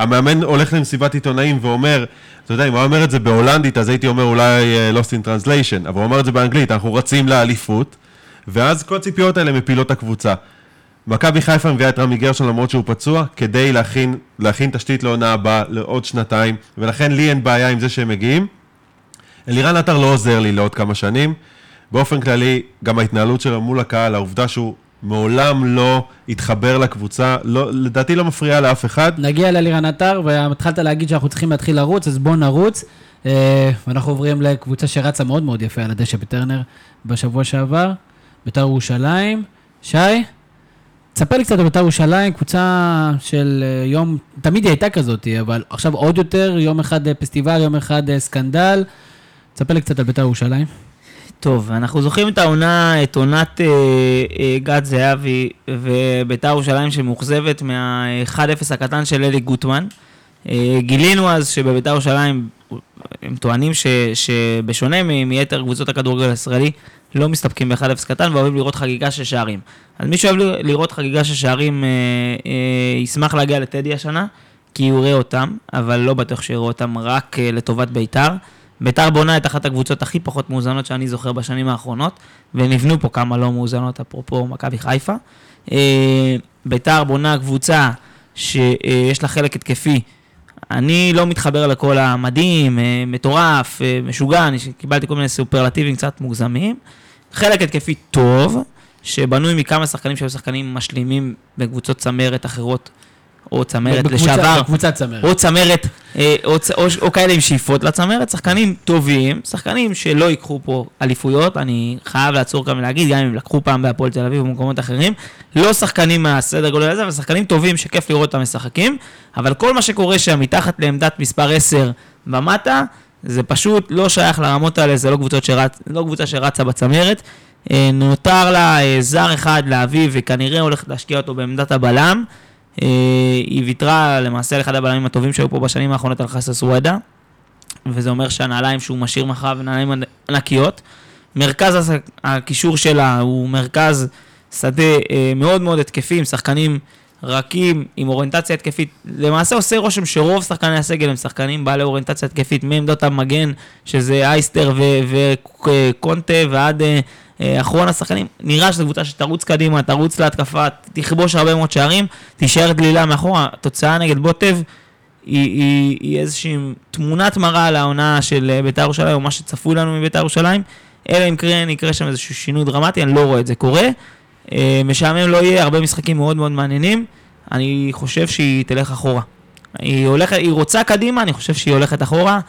S2: המאמן הולך למסיבת עיתונאים ואומר, אתה יודע, אם הוא אומר את זה בהולנדית, אז הייתי אומר אולי אה, lost in translation, אבל הוא אמר את זה באנגלית, אנחנו רצים לאליפות, ואז כל הציפיות האלה מפילות הקבוצה. מכבי חיפה מביאה את רמי גרשון למרות שהוא פצוע, כדי להכין, להכין תשתית לעונה הבאה לעוד שנתיים, ולכן לי אין בעיה עם זה שהם מגיעים. אלירן עטר לא עוזר לי לעוד כמה שנים. באופן כללי, גם ההתנהלות שלו מול הקהל, העובדה שהוא מעולם לא התחבר לקבוצה, לא, לדעתי לא מפריעה לאף אחד.
S1: נגיע לאלירן עטר, והתחלת להגיד שאנחנו צריכים להתחיל לרוץ, אז בואו נרוץ. אה, ואנחנו עוברים לקבוצה שרצה מאוד מאוד יפה על הדשא בטרנר בשבוע שעבר, בית"ר ירושלים. שי, תספר לי קצת על בית"ר ירושלים, קבוצה של אה, יום, תמיד היא הייתה כזאת, אבל עכשיו עוד יותר, יום אחד אה, פסטיבל, יום אחד סקנדל. תספר לי קצת על בית"ר ירושלים.
S4: טוב, אנחנו זוכרים את העונה, את עונת אה, אה, גד זהבי וביתר ירושלים שמאוכזבת מה-1-0 הקטן של אלי גוטמן. אה, גילינו אז שבביתר ירושלים, הם טוענים ש, שבשונה מיתר קבוצות הכדורגל הישראלי, לא מסתפקים ב-1-0 קטן ואוהבים לראות חגיגה של שערים. אז מי שאוהב לראות חגיגה של שערים אה, אה, ישמח להגיע לטדי השנה, כי הוא יראה אותם, אבל לא בטוח שיראו אותם רק אה, לטובת ביתר. ביתר בונה את אחת הקבוצות הכי פחות מאוזנות שאני זוכר בשנים האחרונות, ונבנו פה כמה לא מאוזנות, אפרופו מכבי חיפה. אה, ביתר בונה קבוצה שיש לה חלק התקפי. אני לא מתחבר לכל המדהים, אה, מטורף, אה, משוגע, אני קיבלתי כל מיני סופרלטיבים קצת מוגזמים. חלק התקפי טוב, שבנוי מכמה שחקנים שהיו שחקנים משלימים בקבוצות צמרת אחרות, או צמרת
S1: בקבוצה-
S4: לשעבר.
S1: בקבוצת צמרת.
S4: או צמרת, אה, או, צ- או, או כאלה עם שאיפות לצמרת, שחקנים טובים, שחקנים שלא ייקחו פה אליפויות, אני חייב לעצור כאן ולהגיד, גם אם לקחו פעם בהפועל תל אביב ובמקומות אחרים, לא שחקנים מהסדר גודל הזה, אבל שחקנים טובים שכיף לראות אותם משחקים, אבל כל מה שקורה שם מתחת לעמדת מספר 10 ומטה, זה פשוט לא שייך לרמות האלה, זה לא, שרצ... לא קבוצה שרצה בצמרת. אה, נותר לה אה, זר אחד להביא, וכנראה הולכת להשקיע אותו בעמדת הבלם. אה, היא ויתרה למעשה על אחד הבלמים הטובים שהיו פה בשנים האחרונות על חסס וואדה, וזה אומר שהנעליים שהוא משאיר מאחוריו הן נעליים ענקיות. מרכז הקישור שלה הוא מרכז שדה אה, מאוד מאוד התקפי, עם שחקנים רכים, עם אוריינטציה התקפית. למעשה עושה רושם שרוב שחקני הסגל הם שחקנים בעלי אוריינטציה התקפית, מעמדות המגן, שזה אייסטר וקונטה, ועד אה, אחרון השחקנים. נראה שזו קבוצה שתרוץ קדימה, תרוץ להתקפה, תכבוש הרבה מאוד שערים, תישאר דלילה מאחורה. תוצאה נגד בוטב היא, היא, היא איזושהי תמונת מראה על העונה של אה, בית"ר ירושלים, או מה שצפוי לנו מבית"ר ירושלים. אלא אם כן יקרה שם איזשהו שינוי דרמטי, אני לא רואה את זה קורה. אה, משעמם לא יהיה, הרבה משחקים מאוד מאוד מעניינים. אני חושב שהיא תלך אחורה. היא, הולכת, היא רוצה קדימה, אני חושב שהיא הולכת אחורה,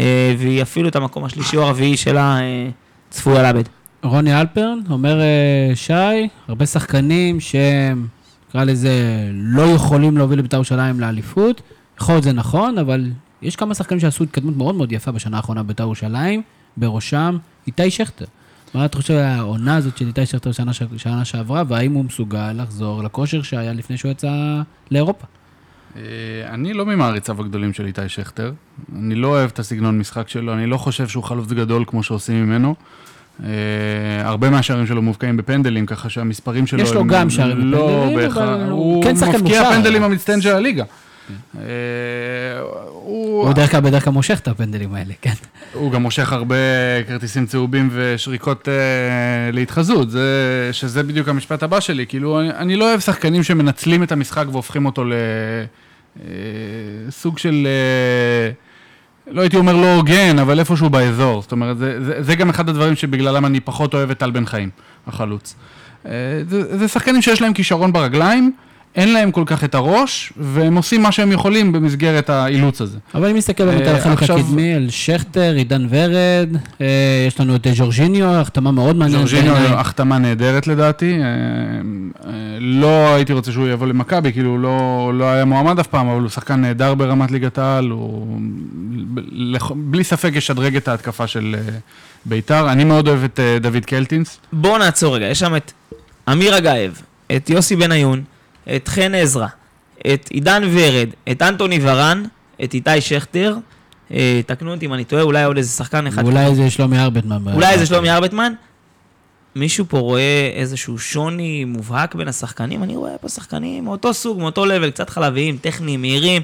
S4: אה, והיא אפילו את המקום השלישי או הרביעי שלה אה, צפויה לאבד.
S1: רוני אלפרן אומר אה, שי, הרבה שחקנים שהם, נקרא לזה, לא יכולים להוביל לבית"ר ירושלים לאליפות. יכול להיות זה נכון, אבל יש כמה שחקנים שעשו התקדמות מאוד מאוד יפה בשנה האחרונה בבית"ר ירושלים, בראשם איתי שכטר. מה אתה חושב על העונה הזאת של איתי שכטר שנה, ש- שעברה, והאם הוא מסוגל לחזור לכושר שהיה לפני שהוא יצא לאירופה?
S3: אה, אני לא ממעריציו הגדולים של איתי שכטר. אני לא אוהב את הסגנון משחק שלו, אני לא חושב שהוא חלוץ גדול כמו שעושים ממנו. אה, הרבה מהשערים שלו מובקעים בפנדלים, ככה שהמספרים שלו...
S1: יש לו גם שערים
S3: לא
S1: בפנדלים, אבל הוא
S3: הוא
S1: כן שחקן
S3: מבקיע
S1: מוכשר.
S3: פנדלים המצטיין של הליגה. אה, הוא
S1: הוא בדרך כלל בדרך כלל מושך את הפנדלים האלה, כן.
S3: הוא גם מושך הרבה כרטיסים צהובים ושריקות אה, להתחזות, זה, שזה בדיוק המשפט הבא שלי. כאילו, אני, לא אוהב שחקנים שמנצלים את המשחק והופכים אותו לסוג של, לא הייתי אומר לא הוגן, אבל איפשהו באזור. זאת אומרת, זה, זה, זה גם אחד הדברים שבגללם אני פחות אוהב את טל בן חיים, החלוץ. אה, זה, זה שחקנים שיש להם כישרון ברגליים, אין להם כל כך את הראש, והם עושים מה שהם יכולים במסגרת האילוץ הזה.
S1: אבל אם נסתכל באמת על
S3: אה,
S1: החלק
S3: עכשיו-
S1: הקדמי, על שכטר, עידן ורד, אה, יש לנו את ז'ורג'יניו, החתמה מאוד מעניינת.
S3: ז'ורג'יניו
S1: בעיניי.
S3: החתמה נהדרת לדעתי, אה, לא הייתי רוצה שהוא יבוא למכבי, כאילו הוא לא, לא היה מועמד אף פעם, אבל הוא שחקן נהדר ברמת ליגת העל, הוא בלי ספק ישדרג את ההתקפה של ביתר. אני מאוד אוהב את דוד קלטינס,
S4: בואו נעצור רגע, יש שם את אמיר אגייב, את יוסי בניון, את חן עזרא, את עידן ורד, את אנטוני ורן, את איתי שכטר, אה, תקנו אותי אם אני טועה, אולי עוד איזה שחקן אחד.
S1: ואולי איזה שלומי ארבטמן.
S4: אולי איזה שלומי ארבטמן? מישהו פה רואה איזשהו שוני מובהק בין השחקנים? אני רואה פה שחקנים מאותו סוג, מאותו לבל, קצת חלביים, טכניים, מהירים.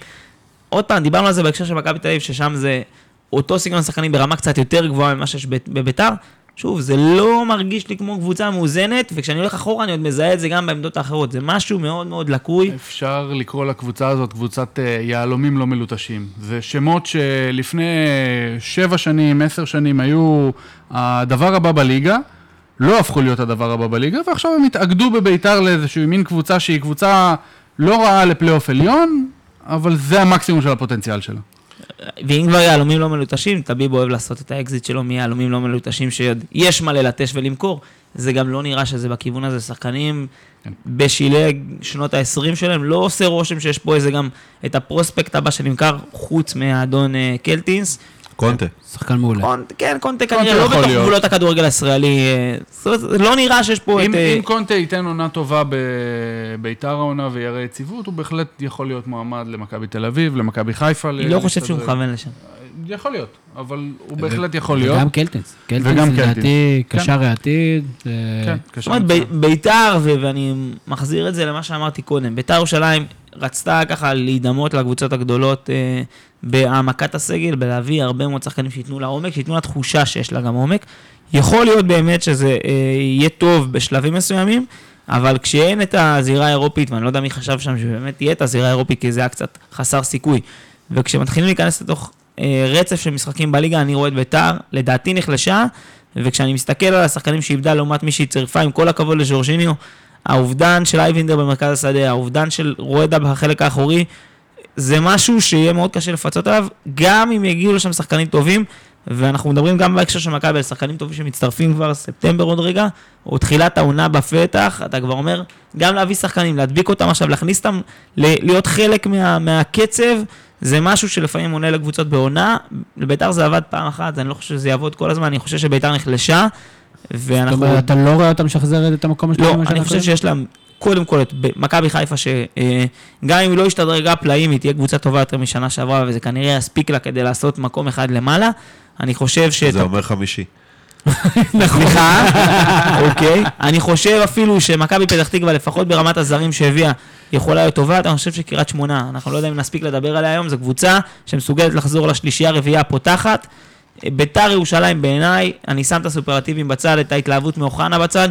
S4: עוד פעם, דיברנו על זה בהקשר של מכבי תל אביב, ששם זה אותו סגנון שחקנים ברמה קצת יותר גבוהה ממה שיש בביתר. שוב, זה לא מרגיש לי כמו קבוצה מאוזנת, וכשאני הולך אחורה אני עוד מזהה את זה גם בעמדות האחרות. זה משהו מאוד מאוד לקוי.
S3: אפשר לקרוא לקבוצה הזאת קבוצת אה, יהלומים לא מלוטשים. זה שמות שלפני שבע שנים, עשר שנים היו הדבר הבא בליגה, לא הפכו להיות הדבר הבא בליגה, ועכשיו הם התאגדו בביתר לאיזושהי מין קבוצה שהיא קבוצה לא רעה לפלייאוף עליון, אבל זה המקסימום של הפוטנציאל שלה.
S4: ואם כבר יהלומים לא מלוטשים, טביב אוהב לעשות את האקזיט שלו מיהלומים לא מלוטשים שעוד יש מה ללטש ולמכור. זה גם לא נראה שזה בכיוון הזה. שחקנים
S3: כן.
S4: בשלהי שנות ה-20 שלהם, לא עושה רושם שיש פה איזה גם את ה prospect הבא שנמכר, חוץ מהאדון אה, קלטינס.
S2: קונטה.
S1: שחקן מעולה.
S4: קונטה, כן, קונטה
S3: קונטה
S4: כנראה לא
S3: יכול
S4: בתוך
S3: להיות.
S4: גבולות הכדורגל הישראלי. אה, זאת אומרת, לא נראה שיש פה
S3: אם,
S4: את... אה,
S3: אם קונטה ייתן עונה טובה בביתר העונה ויראה יציבות, הוא בהחלט יכול להיות מועמד למכבי תל אביב, למכבי חיפה.
S4: אני לא חושב שהוא מכוון לשם.
S3: יכול להיות, אבל הוא בהחלט יכול להיות.
S1: וגם קלטינס. קלטינס
S3: וגם
S1: לדעתי
S3: קלטינס.
S1: קשר העתיד. אה,
S3: כן,
S4: זאת
S3: קשר
S4: אומרת,
S3: מצוין.
S4: ב- ביתר, ואני מחזיר את זה למה שאמרתי קודם, ביתר ירושלים רצתה ככה להידמות לקבוצות הגדולות אה, בהעמקת הסגל, בלהביא הרבה מאוד שחקנים שייתנו לה עומק, שייתנו לה תחושה שיש לה גם עומק. יכול להיות באמת שזה אה, יהיה טוב בשלבים מסוימים, אבל כשאין את הזירה האירופית, ואני לא יודע מי חשב שם שבאמת תהיה את הזירה האירופית, כי זה היה קצת חסר סיכוי, וכשמתחילים להיכנס לתוך אה, רצף של משחקים בליגה, אני רואה את ביתר, לדעתי נחלשה, וכשאני מסתכל על השחקנים שאיבדה לעומת מי שהיא צירפה, עם כל הכבוד לז'ורג'יניו, האובדן של אייבינדר במרכז השדה, האובדן של רואדה בחלק האחורי, זה משהו שיהיה מאוד קשה לפצות עליו, גם אם יגיעו לשם שחקנים טובים, ואנחנו מדברים גם בהקשר של מכבי שחקנים טובים שמצטרפים כבר ספטמבר עוד רגע, או תחילת העונה בפתח, אתה כבר אומר, גם להביא שחקנים, להדביק אותם עכשיו, להכניס אותם, להיות חלק מה, מהקצב, זה משהו שלפעמים עונה לקבוצות בעונה. לביתר זה עבד פעם אחת, אני לא חושב שזה יעבוד כל הזמן, אני חושב שביתר נחלשה,
S1: זאת
S4: ואנחנו...
S1: אומרת, אתה לא רואה אותה משחזרת את המקום השני?
S4: לא, אני חושב? שיש להם, קודם כל, את מכבי חיפה, שגם אם היא לא השתדרגה פלאים, היא תהיה קבוצה טובה יותר משנה שעברה, וזה כנראה יספיק לה כדי לעשות מקום אחד למעלה. אני חושב ש...
S2: זה אומר חמישי. *laughs*
S4: סליחה, *laughs* אוקיי. אני חושב אפילו שמכבי פתח תקווה, לפחות ברמת הזרים שהביאה, יכולה להיות טובה. אני חושב שקריית שמונה, אנחנו לא יודעים אם נספיק לדבר עליה היום, זו קבוצה שמסוגלת לחזור לשלישייה הרביעייה הפותחת. ביתר ירושלים בעיניי, אני שם את הסופרלטיבים בצד, את ההתלהבות מאוחנה בצד.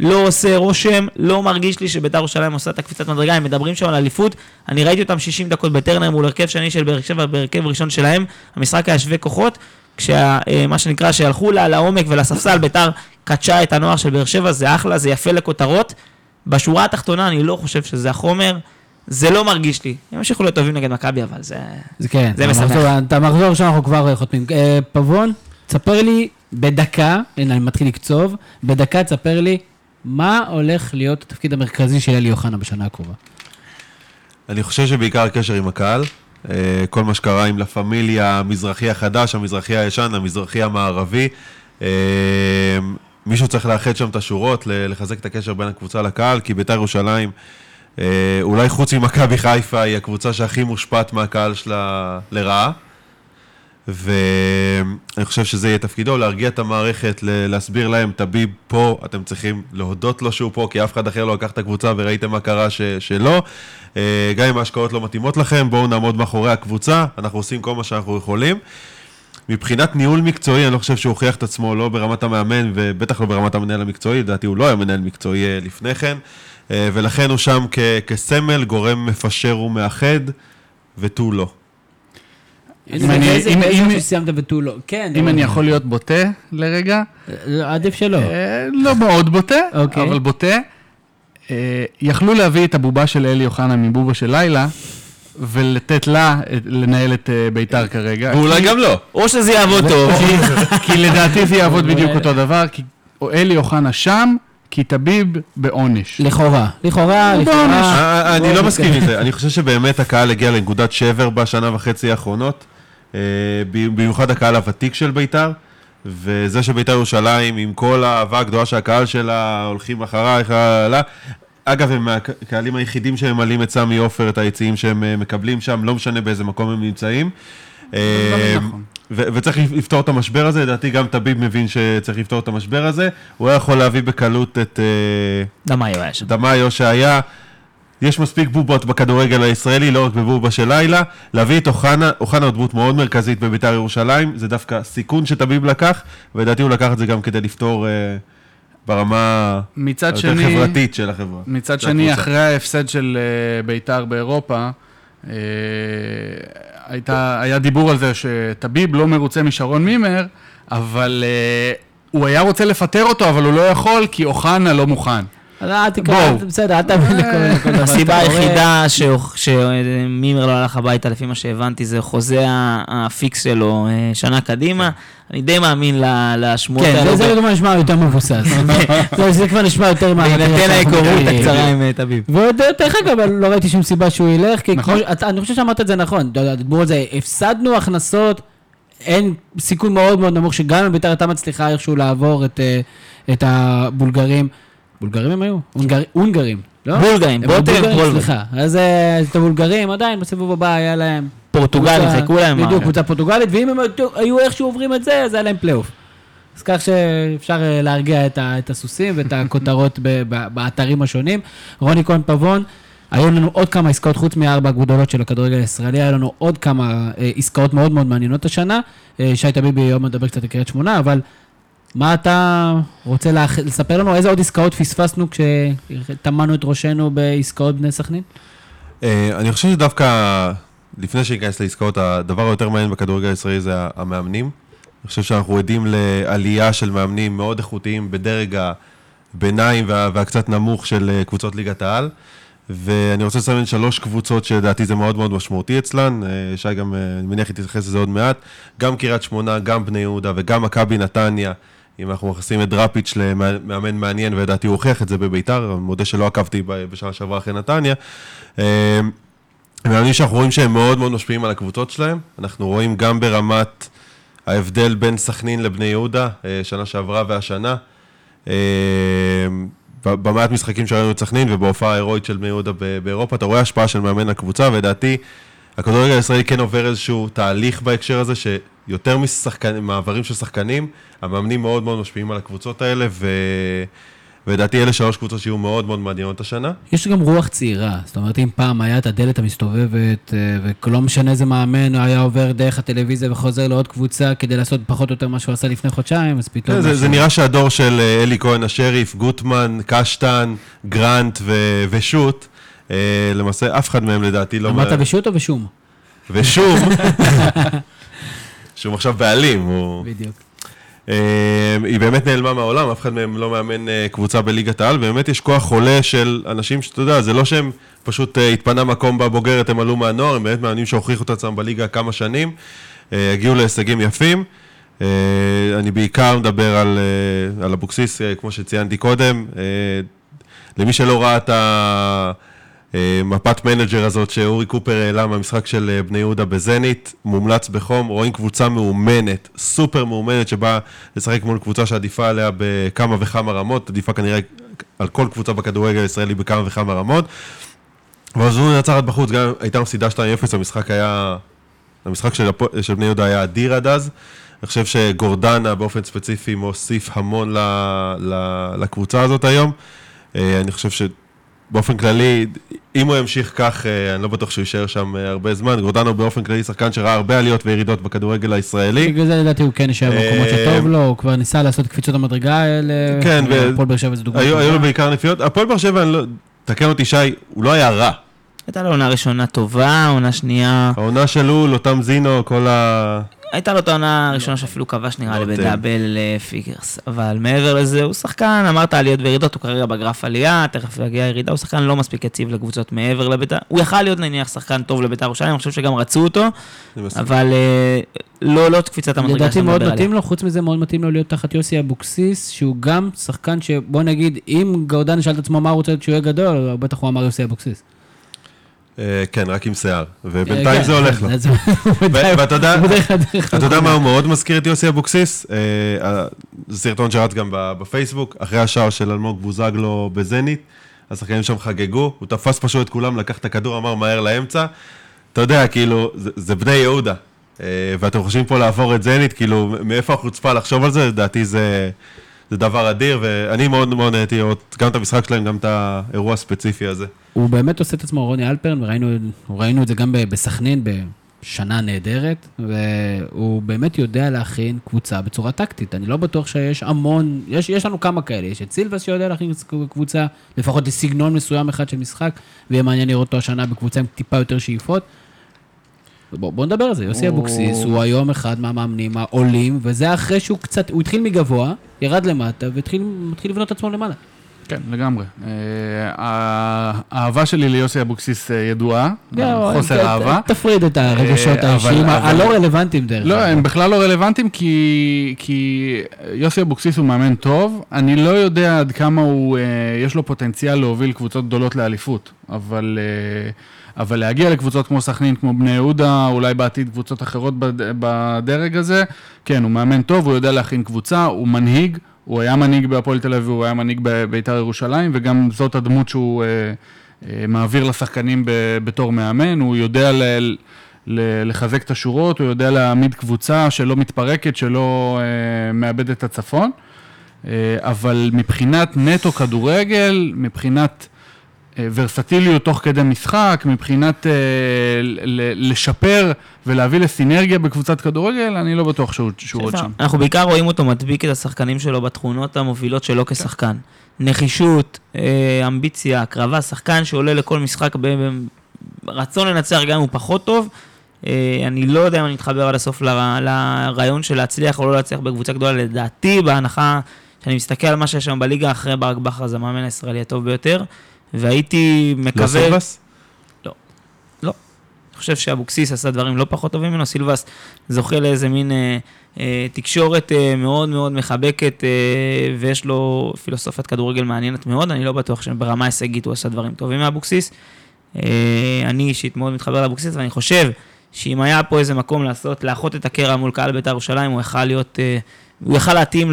S4: לא עושה רושם, לא מרגיש לי שביתר ירושלים עושה את הקפיצת מדרגה, הם מדברים שם על אליפות. אני ראיתי אותם 60 דקות בטרנר מול הרכב שני של באר שבע, בהרכב ראשון שלהם. המשחק היה שווה כוחות. כשמה שנקרא, שהלכו לה לעומק ולספסל, ביתר קדשה את הנוער של באר שבע, זה אחלה, זה יפה לכותרות. בשורה התחתונה אני לא חושב שזה החומר, זה לא מרגיש לי. הם ימשיכו להיות טובים נגד מכבי, אבל זה...
S1: זה כן,
S4: זה
S1: את
S4: משמח.
S1: המחזור- את המחזור שאנחנו כבר אה, חותמים. אה, פבון, תספר לי בדקה, הנה אני מתחיל לקצוב, בדקה תספר לי מה הולך להיות התפקיד המרכזי של אלי אוחנה בשנה הקרובה.
S2: אני חושב שבעיקר הקשר עם הקהל. אה, כל מה שקרה עם לה פמיליה, המזרחי החדש, המזרחי הישן, המזרחי המערבי. מישהו צריך לאחד שם את השורות, לחזק את הקשר בין הקבוצה לקהל, כי בית"ר ירושלים, אולי חוץ ממכבי חיפה, היא הקבוצה שהכי מושפעת מהקהל שלה לרעה. ואני חושב שזה יהיה תפקידו, להרגיע את המערכת, להסביר להם, טביב פה, אתם צריכים להודות לו שהוא פה, כי אף אחד אחר לא לקח את הקבוצה וראיתם מה קרה ש- שלא. אה, גם אם ההשקעות לא מתאימות לכם, בואו נעמוד מאחורי הקבוצה, אנחנו עושים כל מה שאנחנו יכולים. מבחינת ניהול מקצועי, אני לא חושב שהוא הוכיח את עצמו לא ברמת המאמן ובטח לא ברמת המנהל המקצועי, לדעתי הוא לא היה מנהל מקצועי אה, לפני כן, אה, ולכן הוא שם כ- כסמל, גורם מפשר ומאחד, ותו לא.
S1: איזה-
S3: אני- אם- אם-
S1: משהו סיימת ותו לא? כן.
S3: אם
S1: אבל-
S3: אני יכול להיות בוטה לרגע,
S1: אה, עדיף שלא.
S3: אה, לא מאוד בוטה,
S1: אוקיי.
S3: אבל בוטה. אה, יכלו להביא את הבובה של אלי אוחנה מבובה של לילה, ולתת לה לנהל את אה, ביתר כרגע.
S2: ואולי גם לא.
S5: או שזה יעבוד טוב. *laughs*
S3: כי- כי לדעתי זה יעבוד בדיוק אותו דבר, כי אלי אוחנה שם, כי טביב בעונש.
S1: לכאורה. לכאורה, לכאורה.
S3: בעונש.
S2: אה, אני לא. מסכים עם זה, אני חושב שבאמת הקהל הגיע לנקודת שבר בשנה וחצי האחרונות, אה, במיוחד הקהל הוותיק של ביתר, וזה שביתר ירושלים, עם כל האהבה הגדולה שהקהל שלה הולכים אחרייך. אגב, הם הקהלים היחידים שממלאים את סמי עופר, את היציעים שהם אה, מקבלים שם, לא משנה באיזה מקום הם נמצאים. ו- וצריך לפתור את המשבר הזה, לדעתי גם טביב מבין שצריך לפתור את המשבר הזה, הוא היה יכול להביא בקלות את... אה,
S5: דמאי היה שם.
S2: דמאיו שהיה, יש מספיק בובות בכדורגל הישראלי, לא רק בבובה של לילה, להביא את אוחנה, אוחנה הוא דמות מאוד מרכזית בביתר ירושלים, זה דווקא סיכון שטביב לקח, ולדעתי הוא לקח את זה גם כדי לפתור אה, ברמה היותר
S3: שני,
S2: חברתית של החברה.
S3: מצד
S2: של
S3: שני,
S2: הקבוצה.
S3: אחרי ההפסד של אה, ביתר באירופה, הייתה, היה דיבור על זה שטביב לא מרוצה משרון מימר, אבל אה, הוא היה רוצה לפטר אותו, אבל הוא לא יכול, כי אוחנה לא מוכן.
S1: אל תקרא. בסדר, אל תאמין לכל לכל דבר
S5: הסיבה. היחידה שמימר לא הלך הביתה, לפי מה שהבנתי, זה חוזה ה fix שלו אה, שנה קדימה. אני די מאמין ל- לשמועות
S1: כן,
S5: האלו. *laughs* *laughs*
S1: זה- זה כבר נשמע יותר מבוסס. זה- כבר נשמע יותר מה...
S5: בהינתן *laughs* ההיכרות הקצרה עם אה, טביב.
S1: ועוד, דרך אגב, לא ראיתי שום סיבה שהוא ילך, כי
S3: נכון.
S1: אני חושב שאמרת את זה נכון, דיברו על זה, הפסדנו הכנסות, אין סיכוי מאוד מאוד נמוך שגם אם ביתר הייתה מצליחה איכשהו לעבור את, אה, את הבולגרים, בולגרים הם היו? הונגר- הונגרים, לא?
S5: בולגרים,
S1: בולגרים,
S5: פולבר.
S1: סליחה. אז אה, את הבולגרים עדיין בסיבוב הבא היה להם...
S5: פורטוגלים, חיכו להם.
S1: בדיוק, קבוצה פורטוגלית, ואם הם היו- איכשהו עוברים את זה, אז היה להם פלייאוף. אז כך שאפשר אה, להרגיע את, הסוסים ואת הכותרות באתרים השונים. רוני כהן פבון, היו לנו עוד כמה עסקאות, חוץ מהארבע הגדולות של הכדורגל הישראלי, היה לנו עוד כמה אה, עסקאות מאוד מאוד מעניינות השנה. שי טביבי היום מדבר קצת על קריית שמונה, אבל מה אתה רוצה לאח... לספר לנו? איזה עוד עסקאות פספסנו כשטמנו את ראשנו בעסקאות בני סכנין?
S2: אה, אני חושב שדווקא, לפני שניכנס לעסקאות, הדבר היותר מעניין בכדורגל הישראלי זה המאמנים. אני חושב שאנחנו עדים לעלייה של מאמנים מאוד איכותיים בדרג הביניים וה, והקצת נמוך של אה, קבוצות ליגת העל. ואני רוצה לסמן שלוש קבוצות שלדעתי זה מאוד מאוד משמעותי אצלן, אה, שי גם, אני מניח, יתייחס לזה עוד מעט, גם קריית שמונה, גם בני יהודה וגם מכבי נתניה, אם אנחנו מכניסים את דראפיץ' למאמן מעניין, ולדעתי הוא הוכיח את זה בביתר, מודה שלא עקבתי בשנה שעברה אחרי נתניה. אה, מאמנים שאנחנו רואים שהם מאוד מאוד משפיעים על הקבוצות שלהם, אנחנו רואים גם ברמת ההבדל בין סכנין לבני יהודה, אה, שנה שעברה והשנה. ב- במעט משחקים שראינו את סכנין ובהופעה ההירואית של בני יהודה באירופה, אתה רואה השפעה של מאמן לקבוצה, ולדעתי הכדורגל הישראלי כן עובר איזשהו תהליך בהקשר הזה, שיותר ממעברים של שחקנים, המאמנים מאוד מאוד משפיעים על הקבוצות האלה, ו... ולדעתי אלה שלוש קבוצות שיהיו מאוד מאוד מעניינות השנה.
S1: יש גם רוח צעירה, זאת אומרת, אם פעם היה את הדלת המסתובבת, אה, ולא משנה איזה מאמן, הוא היה עובר דרך הטלוויזיה וחוזר לעוד קבוצה כדי לעשות פחות או יותר מה שהוא עשה לפני חודשיים, אז פתאום...
S2: זה,
S1: משהו-
S2: זה נראה שהדור של אה, אלי כהן השריף, גוטמן, קשטן, גרנט ו- ושות', אה, למעשה אף אחד מהם לדעתי לא...
S1: אמרת בשוט או בשום?
S2: ושום, *laughs* שום עכשיו בעלים, הוא...
S1: בדיוק.
S2: אה, היא באמת נעלמה מהעולם, אף אחד מהם לא מאמן אה, קבוצה בליגת העל, ובאמת יש כוח חולה של אנשים שאתה יודע, זה לא שהם פשוט אה, התפנה מקום בבוגרת, הם עלו מהנוער, הם באמת מאמנים שהוכיחו את עצמם בליגה כמה שנים, הגיעו להישגים יפים. אני בעיקר מדבר על, על אבוקסיס, כמו שציינתי קודם. למי שלא ראה את המפת manager הזאת שאורי קופר העלה מהמשחק של אה, בני יהודה בזנית, מומלץ בחום, רואים קבוצה מאומנת, סופר מאומנת, שבאה לשחק מול קבוצה שעדיפה עליה בכמה וכמה רמות, עדיפה כנראה על כל קבוצה בכדורגל הישראלי בכמה וכמה רמות. ואז הוא נצחת בחוץ, גם הייתה מפסידה 2-0, המשחק היה המשחק של, של בני יהודה היה אדיר עד אז. אני חושב שגורדנה באופן ספציפי מוסיף המון ל, ל, לקבוצה הזאת היום. אה, אני חושב שבאופן כללי, אם הוא ימשיך כך, אה, אני לא בטוח שהוא יישאר שם אה, הרבה זמן. גורדנה הוא באופן כללי שחקן שראה הרבה עליות וירידות בכדורגל הישראלי.
S1: בגלל זה לדעתי הוא כן יישאר במקומות
S2: אה,
S1: שטוב לו, הוא כבר ניסה לעשות קפיצות המדרגה האלה.
S2: כן, ו-
S1: הפועל באר שבע זה דוגמא
S2: היו, לו. בעיקר נפילות. הפועל באר שבע, לא, תקן אותי שי, הוא לא היה רע.
S4: הייתה לו עונה ראשונה טובה, עונה שנייה...
S2: העונה של לול, אותם זינו, כל ה...
S4: הייתה לו את העונה הראשונה שאפילו כבש נראה לי
S2: נותן.
S4: ב double אה, figures. אבל מעבר לזה, הוא שחקן, אמרת עליות וירידות, הוא כרגע בגרף עלייה, תכף יגיע ירידה, הוא שחקן לא מספיק יציב לקבוצות מעבר לביתר. הוא יכל להיות נניח שחקן טוב לביתר ירושלים, אני חושב שגם רצו אותו. אבל אה, לא לא את קפיצת המדרגה
S1: לדעתי
S4: שאתה
S1: מאוד
S4: מדבר עליה.
S1: מתאים לו, חוץ מזה מאוד מתאים לו להיות תחת יוסי אבוקסיס, שהוא גם שחקן שבוא נגיד, אם גאודן שאל את עצמו מה הוא רוצה שהוא יהיה גדול, בטח הוא אמר יוסי אבוקסיס.
S2: אה, כן, רק עם שיער. ובינתיים
S1: כן,
S2: זה הולך לו. ואתה יודע-. מה הוא מאוד מזכיר את יוסי אבוקסיס? אה, זה סרטון שרץ גם בפייסבוק, אחרי השער של אלמוג בוזגלו בזנית, השחקנים שם חגגו, הוא תפס פשוט את כולם, לקח את הכדור, אמר מהר לאמצע. אתה יודע, כאילו, זה, בני יהודה. אה, ואתם חושבים פה לעבור את זנית, כאילו, מאיפה החוצפה לחשוב על זה? לדעתי זה, זה דבר אדיר, ואני מאוד מאוד נהניתי לראות גם את המשחק שלהם, גם את האירוע הספציפי הזה.
S1: הוא באמת עושה את עצמו רוני אלפרן, וראינו ראינו את זה גם בסכנין בשנה נהדרת, והוא באמת יודע להכין קבוצה בצורה טקטית. אני לא בטוח שיש המון, יש, יש לנו כמה כאלה, יש את סילבס שיודע להכין קבוצה, לפחות לסגנון מסוים אחד של משחק, ויהיה מעניין לראות אותו השנה בקבוצה עם טיפה יותר שאיפות. בוא, בוא נדבר על זה, יוסי
S3: הוא-
S1: אבוקסיס הוא היום אחד מהמאמנים העולים, וזה אחרי שהוא קצת, הוא התחיל מגבוה, ירד למטה, והתחיל לבנות את עצמו למעלה.
S3: כן, לגמרי. אה, האהבה שלי ליוסי אבוקסיס אה, ידועה, חוסר
S1: ת- ת-
S3: אהבה.
S1: תפריד את הרגשות
S3: אה,
S1: האישיים, הלא רלוונטיים דרך
S3: לא,
S1: אגב.
S3: הם בכלל לא רלוונטיים כי, כי יוסי אבוקסיס הוא מאמן טוב. אני לא יודע עד כמה הוא, אה, יש לו פוטנציאל להוביל קבוצות גדולות לאליפות, אבל, אה, אבל להגיע לקבוצות כמו סכנין, כמו בני יהודה, אולי בעתיד קבוצות אחרות בד, בדרג הזה, כן, הוא מאמן טוב, הוא יודע להכין קבוצה, הוא מנהיג, הוא היה מנהיג בהפועל תל אביב, הוא היה מנהיג בבית"ר ירושלים, וגם זאת הדמות שהוא אה, אה, מעביר לשחקנים ב, בתור מאמן, הוא יודע ל... ל- לחזק את השורות, הוא יודע להעמיד קבוצה שלא מתפרקת, שלא אה, מאבדת את הצפון. אה, אבל מבחינת נטו כדורגל, מבחינת ורסטיליות תוך כדי משחק, מבחינת אה, לשפר ולהביא לסינרגיה בקבוצת כדורגל, אני לא בטוח שהוא, שהוא עוד שם.
S4: אנחנו בעיקר רואים אותו מדביק את השחקנים שלו בתכונות המובילות שלו כשחקן. נחישות, אה, אמביציה, הקרבה, שחקן שעולה לכל משחק ברצון לנצח גם אם הוא פחות טוב. אה, אני לא יודע אם אני מתחבר עד הסוף ל- לרעיון של להצליח או לא להצליח בקבוצה גדולה, לדעתי, בהנחה שאני מסתכל על מה שיש שם בליגה אחרי ברק בכר, זה המאמן הישראלי הטוב ביותר, והייתי מקווה...
S2: לא סילבס?
S4: אני חושב שאבוקסיס עשה דברים לא פחות טובים ממנו, סילבס זוכה לאיזה מין אה, אה, תקשורת אה, מאוד מאוד מחבקת, אה, ויש לו פילוסופיית כדורגל מעניינת מאוד, אני לא בטוח שברמה הישגית הוא עשה דברים טובים מאבוקסיס. אה, אני אישית מאוד מתחבר לאבוקסיס, ואני חושב שאם היה פה איזה מקום לעשות, לאחות את הקרע מול קהל בית"ר ירושלים, הוא יכל להיות, אה, הוא יכל להתאים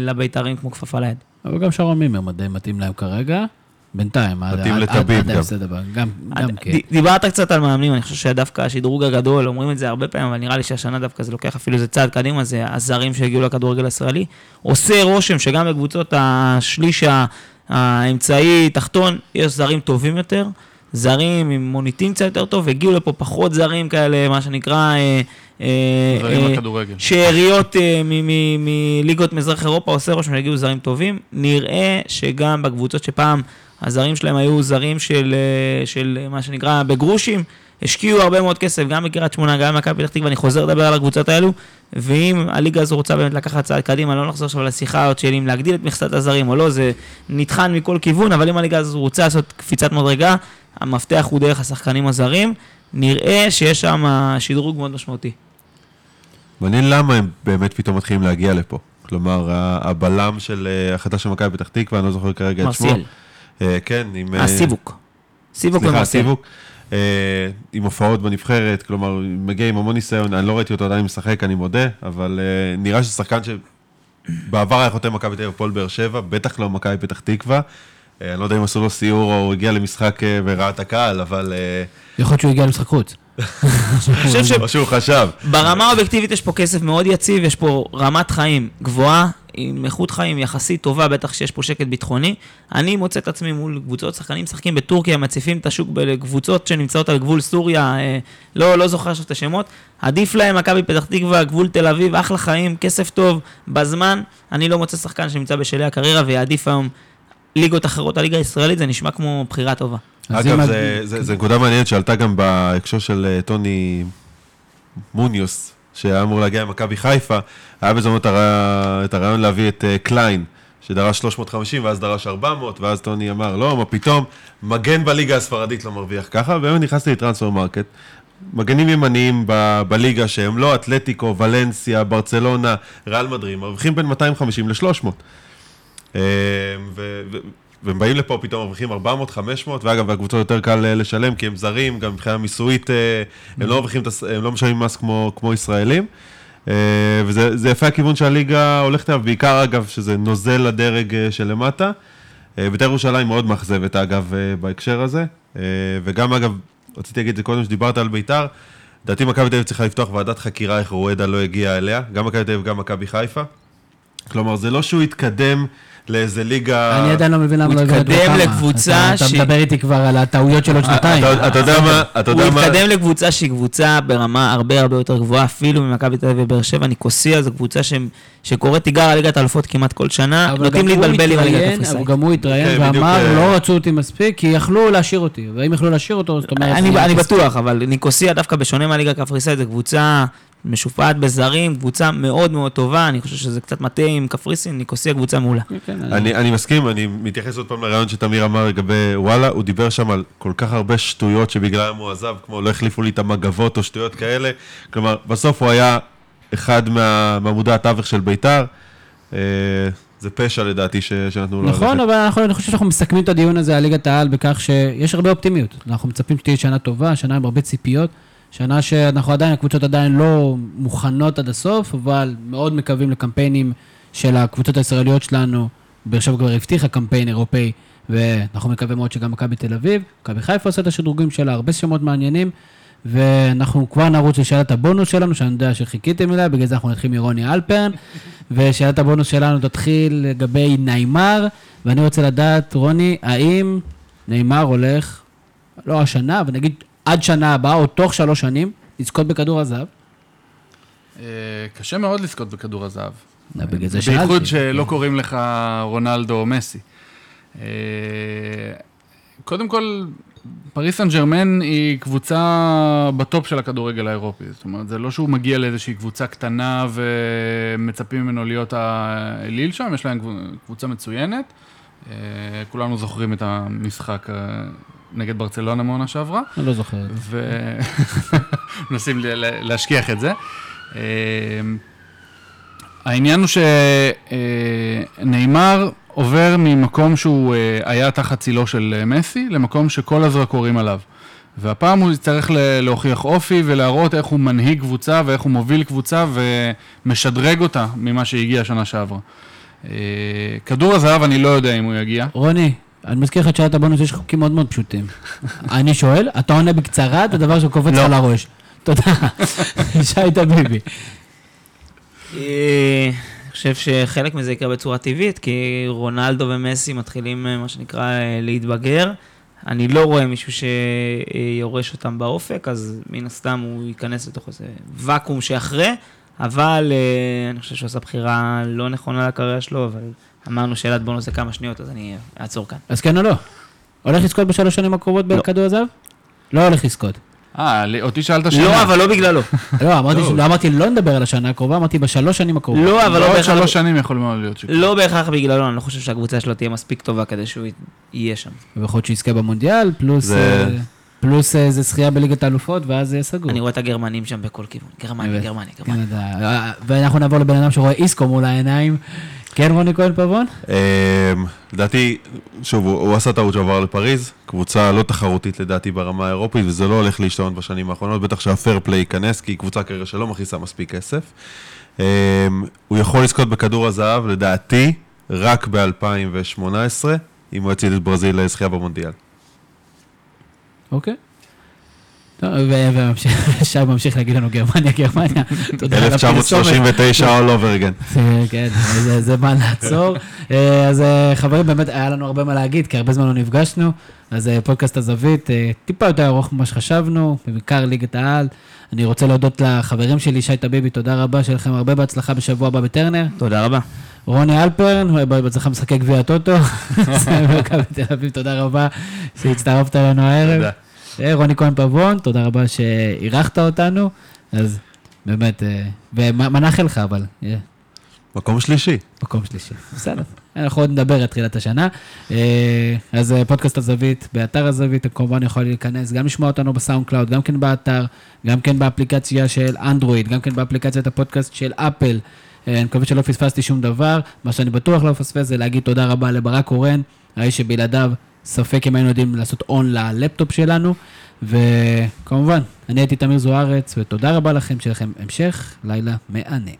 S4: לבית"רים כמו כפפה ליד.
S1: אבל גם שרון מימר די מתאים להם כרגע. בינתיים, עד-
S2: מתאים
S1: עד-
S2: לטביב
S1: עד- עד
S2: גם.
S1: ההפסד הבא. גם גם כן.
S4: דיברת קצת על מאמנים, אני חושב שדווקא השדרוג הגדול, אומרים את זה הרבה פעמים, אבל נראה לי שהשנה דווקא זה לוקח אפילו איזה צעד קדימה, זה הזרים שהגיעו לכדורגל הישראלי. עושה רושם שגם בקבוצות השליש האמצעי, תחתון, יש זרים טובים יותר, זרים עם מוניטין קצת יותר טוב, הגיעו לפה פחות זרים כאלה, מה שנקרא... אה, אה,
S3: זרים
S4: אה,
S3: לכדורגל.
S4: שאריות מליגות מזרח אירופה עושה רושם שהגיעו זרים טובים. נראה שגם בקבוצות שפעם הזרים שלהם היו זרים של, אה, של אה, מה שנקרא בגרושים, השקיעו הרבה מאוד כסף, גם בקריית שמונה, גם במכבי פתח תקווה, אני חוזר לדבר על הקבוצות האלו, ואם הליגה הזו רוצה באמת לקחת צעד קדימה, לא נחזור עכשיו לשיחה עוד של אם להגדיל את מכסת הזרים או לא, זה נטחן מכל כיוון, אבל אם הליגה הזו רוצה לעשות קפיצת מדרגה, המפתח הוא דרך השחקנים הזרים, נראה שיש שם שדרוג מאוד משמעותי.
S2: מעניין למה הם באמת פתאום מתחילים להגיע לפה. כלומר, הבלם של אה, החלטה של מכבי פתח תקווה, אני לא זוכר כרגע את שמו.
S4: מרסיאל.
S2: אה, כן, עם... אה,
S4: הסיבוק. סיבוק
S2: סליחה,
S4: ומרסיאל.
S2: סיבוק. אה, עם הופעות בנבחרת, כלומר, מגיע עם המון ניסיון, אני לא ראיתי אותו עדיין משחק, אני מודה, אבל אה, נראה ששחקן שבעבר היה חותם מכבי תל אביב הפועל באר שבע, בטח לא מכבי פתח תקווה. אני לא יודע אם עשו לו סיור או הוא הגיע למשחק אה, וראה את הקהל, אבל...
S1: יכול להיות שהוא הגיע למשחק חוץ.
S4: אני חושב.
S2: או שהוא חשב.
S4: ברמה האובייקטיבית יש פה כסף מאוד יציב, יש פה רמת חיים גבוהה, עם איכות חיים יחסית טובה, בטח שיש פה שקט ביטחוני. אני מוצא את עצמי מול קבוצות שחקנים משחקים בטורקיה, מציפים את השוק בקבוצות שנמצאות על גבול סוריה, אה, לא, לא זוכר עכשיו את השמות. עדיף להם מכבי פתח תקווה, גבול תל אביב, אחלה חיים, כסף טוב, בזמן. אני לא מוצא שחקן שנמצא בשלהי הקריירה ויעדיף היום ליגות אחרות, הליגה הישראלית, זה נשמע כמו בחירה טובה.
S2: אגב, זה נקודה מעניינת שעלתה גם בהקשר של אה, טוני מוניוס, שהיה אמור להגיע למכבי חיפה, היה בזמנו את הרע- את הרעיון להביא את אה, קליין, שדרש 350 ואז דרש 400, ואז טוני אמר, לא, מה פתאום, מגן בליגה הספרדית לא מרוויח ככה, ובאמת נכנסתי ל Transfermarkt. מגנים ימניים ב- בליגה שהם לא אתלטיקו, ולנסיה, ברצלונה, ריאל מדרים, מרוויחים בין 250 ל-300. אה, ו- ו- והם באים לפה פתאום מרוויחים 400, 500, ואגב, הקבוצות יותר קל אה, לשלם, כי הם זרים, גם מבחינה מיסויית, אה, הם לא מרוויחים, הם לא משלמים מס כמו, כמו ישראלים. אה, וזה זה יפה הכיוון שהליגה הולכת אליו, בעיקר אגב, שזה נוזל לדרג שלמטה. בית"ר ירושלים מאוד מאכזבת, אגב, בהקשר הזה. וגם, אגב, רציתי להגיד את זה קודם, שדיברת על בית"ר, לדעתי מכבי תל אביב צריכה לפתוח ועדת חקירה איך רואדה לא הגיע אליה, גם מכבי תל אביב וגם מכבי חיפה. כלומר, זה לא שהוא התקדם לאיזה ליגה...
S1: אני עדיין לא מבין למה
S4: הוא
S1: לא הבאנו את
S4: התקדם
S1: רוחמה.
S4: לקבוצה
S1: אתה-
S4: ש-
S1: אתה מדבר איתי כבר על הטעויות של עוד שנתיים.
S2: אתה אתה יודע מה, אתה
S4: הוא
S2: יודע מה,
S4: התקדם לקבוצה שהיא קבוצה ברמה הרבה הרבה יותר גבוהה, אפילו ממכבי תל אביב ובאר שבע. ניקוסיה זו קבוצה ש- שקוראת תיגר על ליגת האלופות כמעט כל שנה. נוטים
S1: הוא
S4: להתבלבל עם הליגה
S1: התראיין-
S4: הקפריסאית.
S1: אבל גם הוא התראיין
S2: כן,
S1: ואמר,
S2: אה,
S1: לא רצו אותי מספיק, כי יכלו להשאיר אותי. ואם יכלו להשאיר אותו, זאת אומרת...
S4: אני. בטוח, אבל ניקוסיה דווקא בשונה מהליגה הקפריסאית, זו קבוצה משופעת בזרים, קבוצה מאוד מאוד טובה, אני חושב שזה קצת מטעה עם קפריסין, ניקוסיה קבוצה מעולה.
S1: כן,
S2: אני, אני מסכים, אני מתייחס עוד פעם לרעיון שתמיר אמר לגבי וואלה, הוא דיבר שם על כל כך הרבה שטויות שבגללם הוא עזב, כמו לא החליפו לי את המגבות או שטויות כאלה. כלומר, בסוף הוא היה אחד מה, מעמודי התווך של בית"ר. אה, זה פשע לדעתי ש, שנתנו לו
S1: נכון, אבל אנחנו- אני חושב שאנחנו מסכמים את הדיון הזה על ליגת העל בכך שיש הרבה אופטימיות. אנחנו מצפים שתהיה שנה טובה, שנה עם הרבה ציפיות, שנה שאנחנו עדיין, הקבוצות עדיין לא מוכנות עד הסוף, אבל מאוד מקווים לקמפיינים של הקבוצות הישראליות שלנו. באר שבע כבר הבטיחה קמפיין אירופאי, ואנחנו מקווים מאוד שגם מכבי תל אביב, מכבי חיפה עושה את השדרוגים שלה, הרבה שמות מעניינים, ואנחנו כבר נרוץ לשאלת הבונוס שלנו, שאני יודע שחיכיתם אליה, בגלל זה אנחנו נתחיל מרוני אלפרן, *laughs* ושאלת הבונוס שלנו תתחיל לגבי נעימר, ואני רוצה לדעת, רוני, האם נעימר הולך, לא השנה, אבל נגיד עד שנה הבאה, או תוך שלוש שנים, לזכות בכדור הזהב?
S3: אה, קשה מאוד לזכות בכדור הזהב.
S1: בגלל זה
S3: בייחוד
S1: שאלתי.
S3: שלא קוראים לך רונלדו או מסי. אה, קודם כל, פריס סן ג'רמן היא קבוצה בטופ של הכדורגל האירופי. זאת אומרת, זה לא שהוא מגיע לאיזושהי קבוצה קטנה ומצפים ממנו להיות האליל שם, יש להם קבוצה מצוינת. אה, כולנו זוכרים את המשחק נגד ברצלונה מעונה שעברה.
S1: אני לא זוכר.
S3: ומנסים *laughs* להשכיח את זה. אה, העניין הוא שנאמר עובר ממקום שהוא אה, היה תחת צילו של אה, מסי, למקום שכל הזרקורים עליו. והפעם הוא יצטרך להוכיח אופי ולהראות איך הוא מנהיג קבוצה ואיך הוא מוביל קבוצה ומשדרג אותה ממה שהגיע שנה שעברה. אה, כדור הזהב, אני לא יודע אם הוא יגיע.
S1: רוני, אני מזכיר לך את שאלת הבונוס, יש חוקים מאוד מאוד פשוטים. *laughs* אני שואל, אתה עונה בקצרה, זה דבר שקופץ לך
S3: לא.
S1: לראש. תודה. *laughs* שי טביבי.
S4: אה, אני חושב שחלק מזה יקרה בצורה טבעית, כי רונלדו ומסי מתחילים, אה, מה שנקרא, אה, להתבגר. אני לא רואה מישהו שיורש אותם באופק, אז מן הסתם הוא ייכנס לתוך איזה ואקום שאחרי, אבל אני חושב שהוא עשה בחירה לא נכונה לקריירה שלו, אבל אמרנו שאלת בונוס זה כמה שניות, אז אני אעצור כאן.
S1: אז כן או לא? הולך לזכות בשלוש שנים הקרובות
S4: לא.
S1: בכדור הזהב? לא הולך לזכות.
S3: אה, אותי שאלת שאלה.
S4: לא, אבל לא בגללו.
S1: לא, אמרתי ש- לא אמרתי לא נדבר על השנה הקרובה, אמרתי בשלוש שנים הקרובות.
S4: לא, אבל לא
S3: בעוד
S4: בהכרח...
S3: שלוש שנים יכול מאוד להיות שכן.
S4: לא בהכרח בגללו, אני לא חושב שהקבוצה שלו תהיה מספיק טובה כדי שהוא יהיה שם.
S1: ויכול להיות שיזכה במונדיאל, פלוס...
S2: זה-
S1: אה, פלוס איזה זכייה בליגת האלופות, ואז זה יהיה סגור.
S4: אני רואה את הגרמנים שם בכל כיוון. גרמניה. גרמניה,
S1: כן,
S4: גרמניה.
S1: אה, ואנחנו נעבור לבן אדם שרואה איסקו מול העיניים. כן, רוני כהן פבון?
S2: אמ, לדעתי, שוב, הוא, עשה טעות שעבר לפריז, קבוצה לא תחרותית לדעתי ברמה האירופית, וזה לא הולך להשתנות בשנים האחרונות, בטח שהפייר פליי ייכנס, כי היא קבוצה כרגע שלא מכניסה מספיק כסף. אמ, הוא יכול לזכות בכדור הזהב, לדעתי, רק ב-2018, אם הוא יציל את ברזיל לזכייה במונדיאל.
S1: אוקיי. טוב, ו- וממשיך- *laughs* שי ממשיך להגיד לנו גרמניה, *laughs* גרמניה. תודה על הפרסומת.
S2: 1939 all over again. *laughs*
S1: כן, זה- זה מה לעצור. אה, אז אה, חברים, באמת היה לנו הרבה מה להגיד, כי הרבה זמן לא נפגשנו. אז אה, פודקאסט הזווית, טיפה יותר ארוך ממה שחשבנו, בעיקר ליגת העל. אני רוצה להודות לחברים שלי, שי טביבי, תודה רבה, שיהיה לכם הרבה בהצלחה בשבוע הבא בטרנר.
S5: תודה רבה.
S1: רוני אלפרן, אה, בהצלחה משחקי גביע הטוטו. תודה רבה שהצטרפת אלינו הערב.
S3: תודה.
S1: אה, רוני כהן פבון, תודה רבה שאירחת אותנו. אז באמת, אה, ומאחל לך, אבל, אה,
S2: מקום שלישי.
S1: מקום שלישי. בסדר. אנחנו עוד נדבר על תחילת השנה. אז פודקאסט הזווית, באתר הזווית, אתם כמובן יכולים להיכנס, גם לשמוע אותנו בסאונד קלאוד, גם כן באתר, גם כן באפליקציה של אנדרואיד, גם כן באפליקציית הפודקאסט של אפל. אני מקווה שלא פספסתי שום דבר. מה שאני בטוח לא מפספס זה להגיד תודה רבה לברק קורן, האיש שבלעדיו ספק אם היינו יודעים לעשות און ללפטופ שלנו. וכמובן, אני הייתי תמיר זוארץ, ותודה רבה לכם, שיהיה לכם המשך לילה מהנה.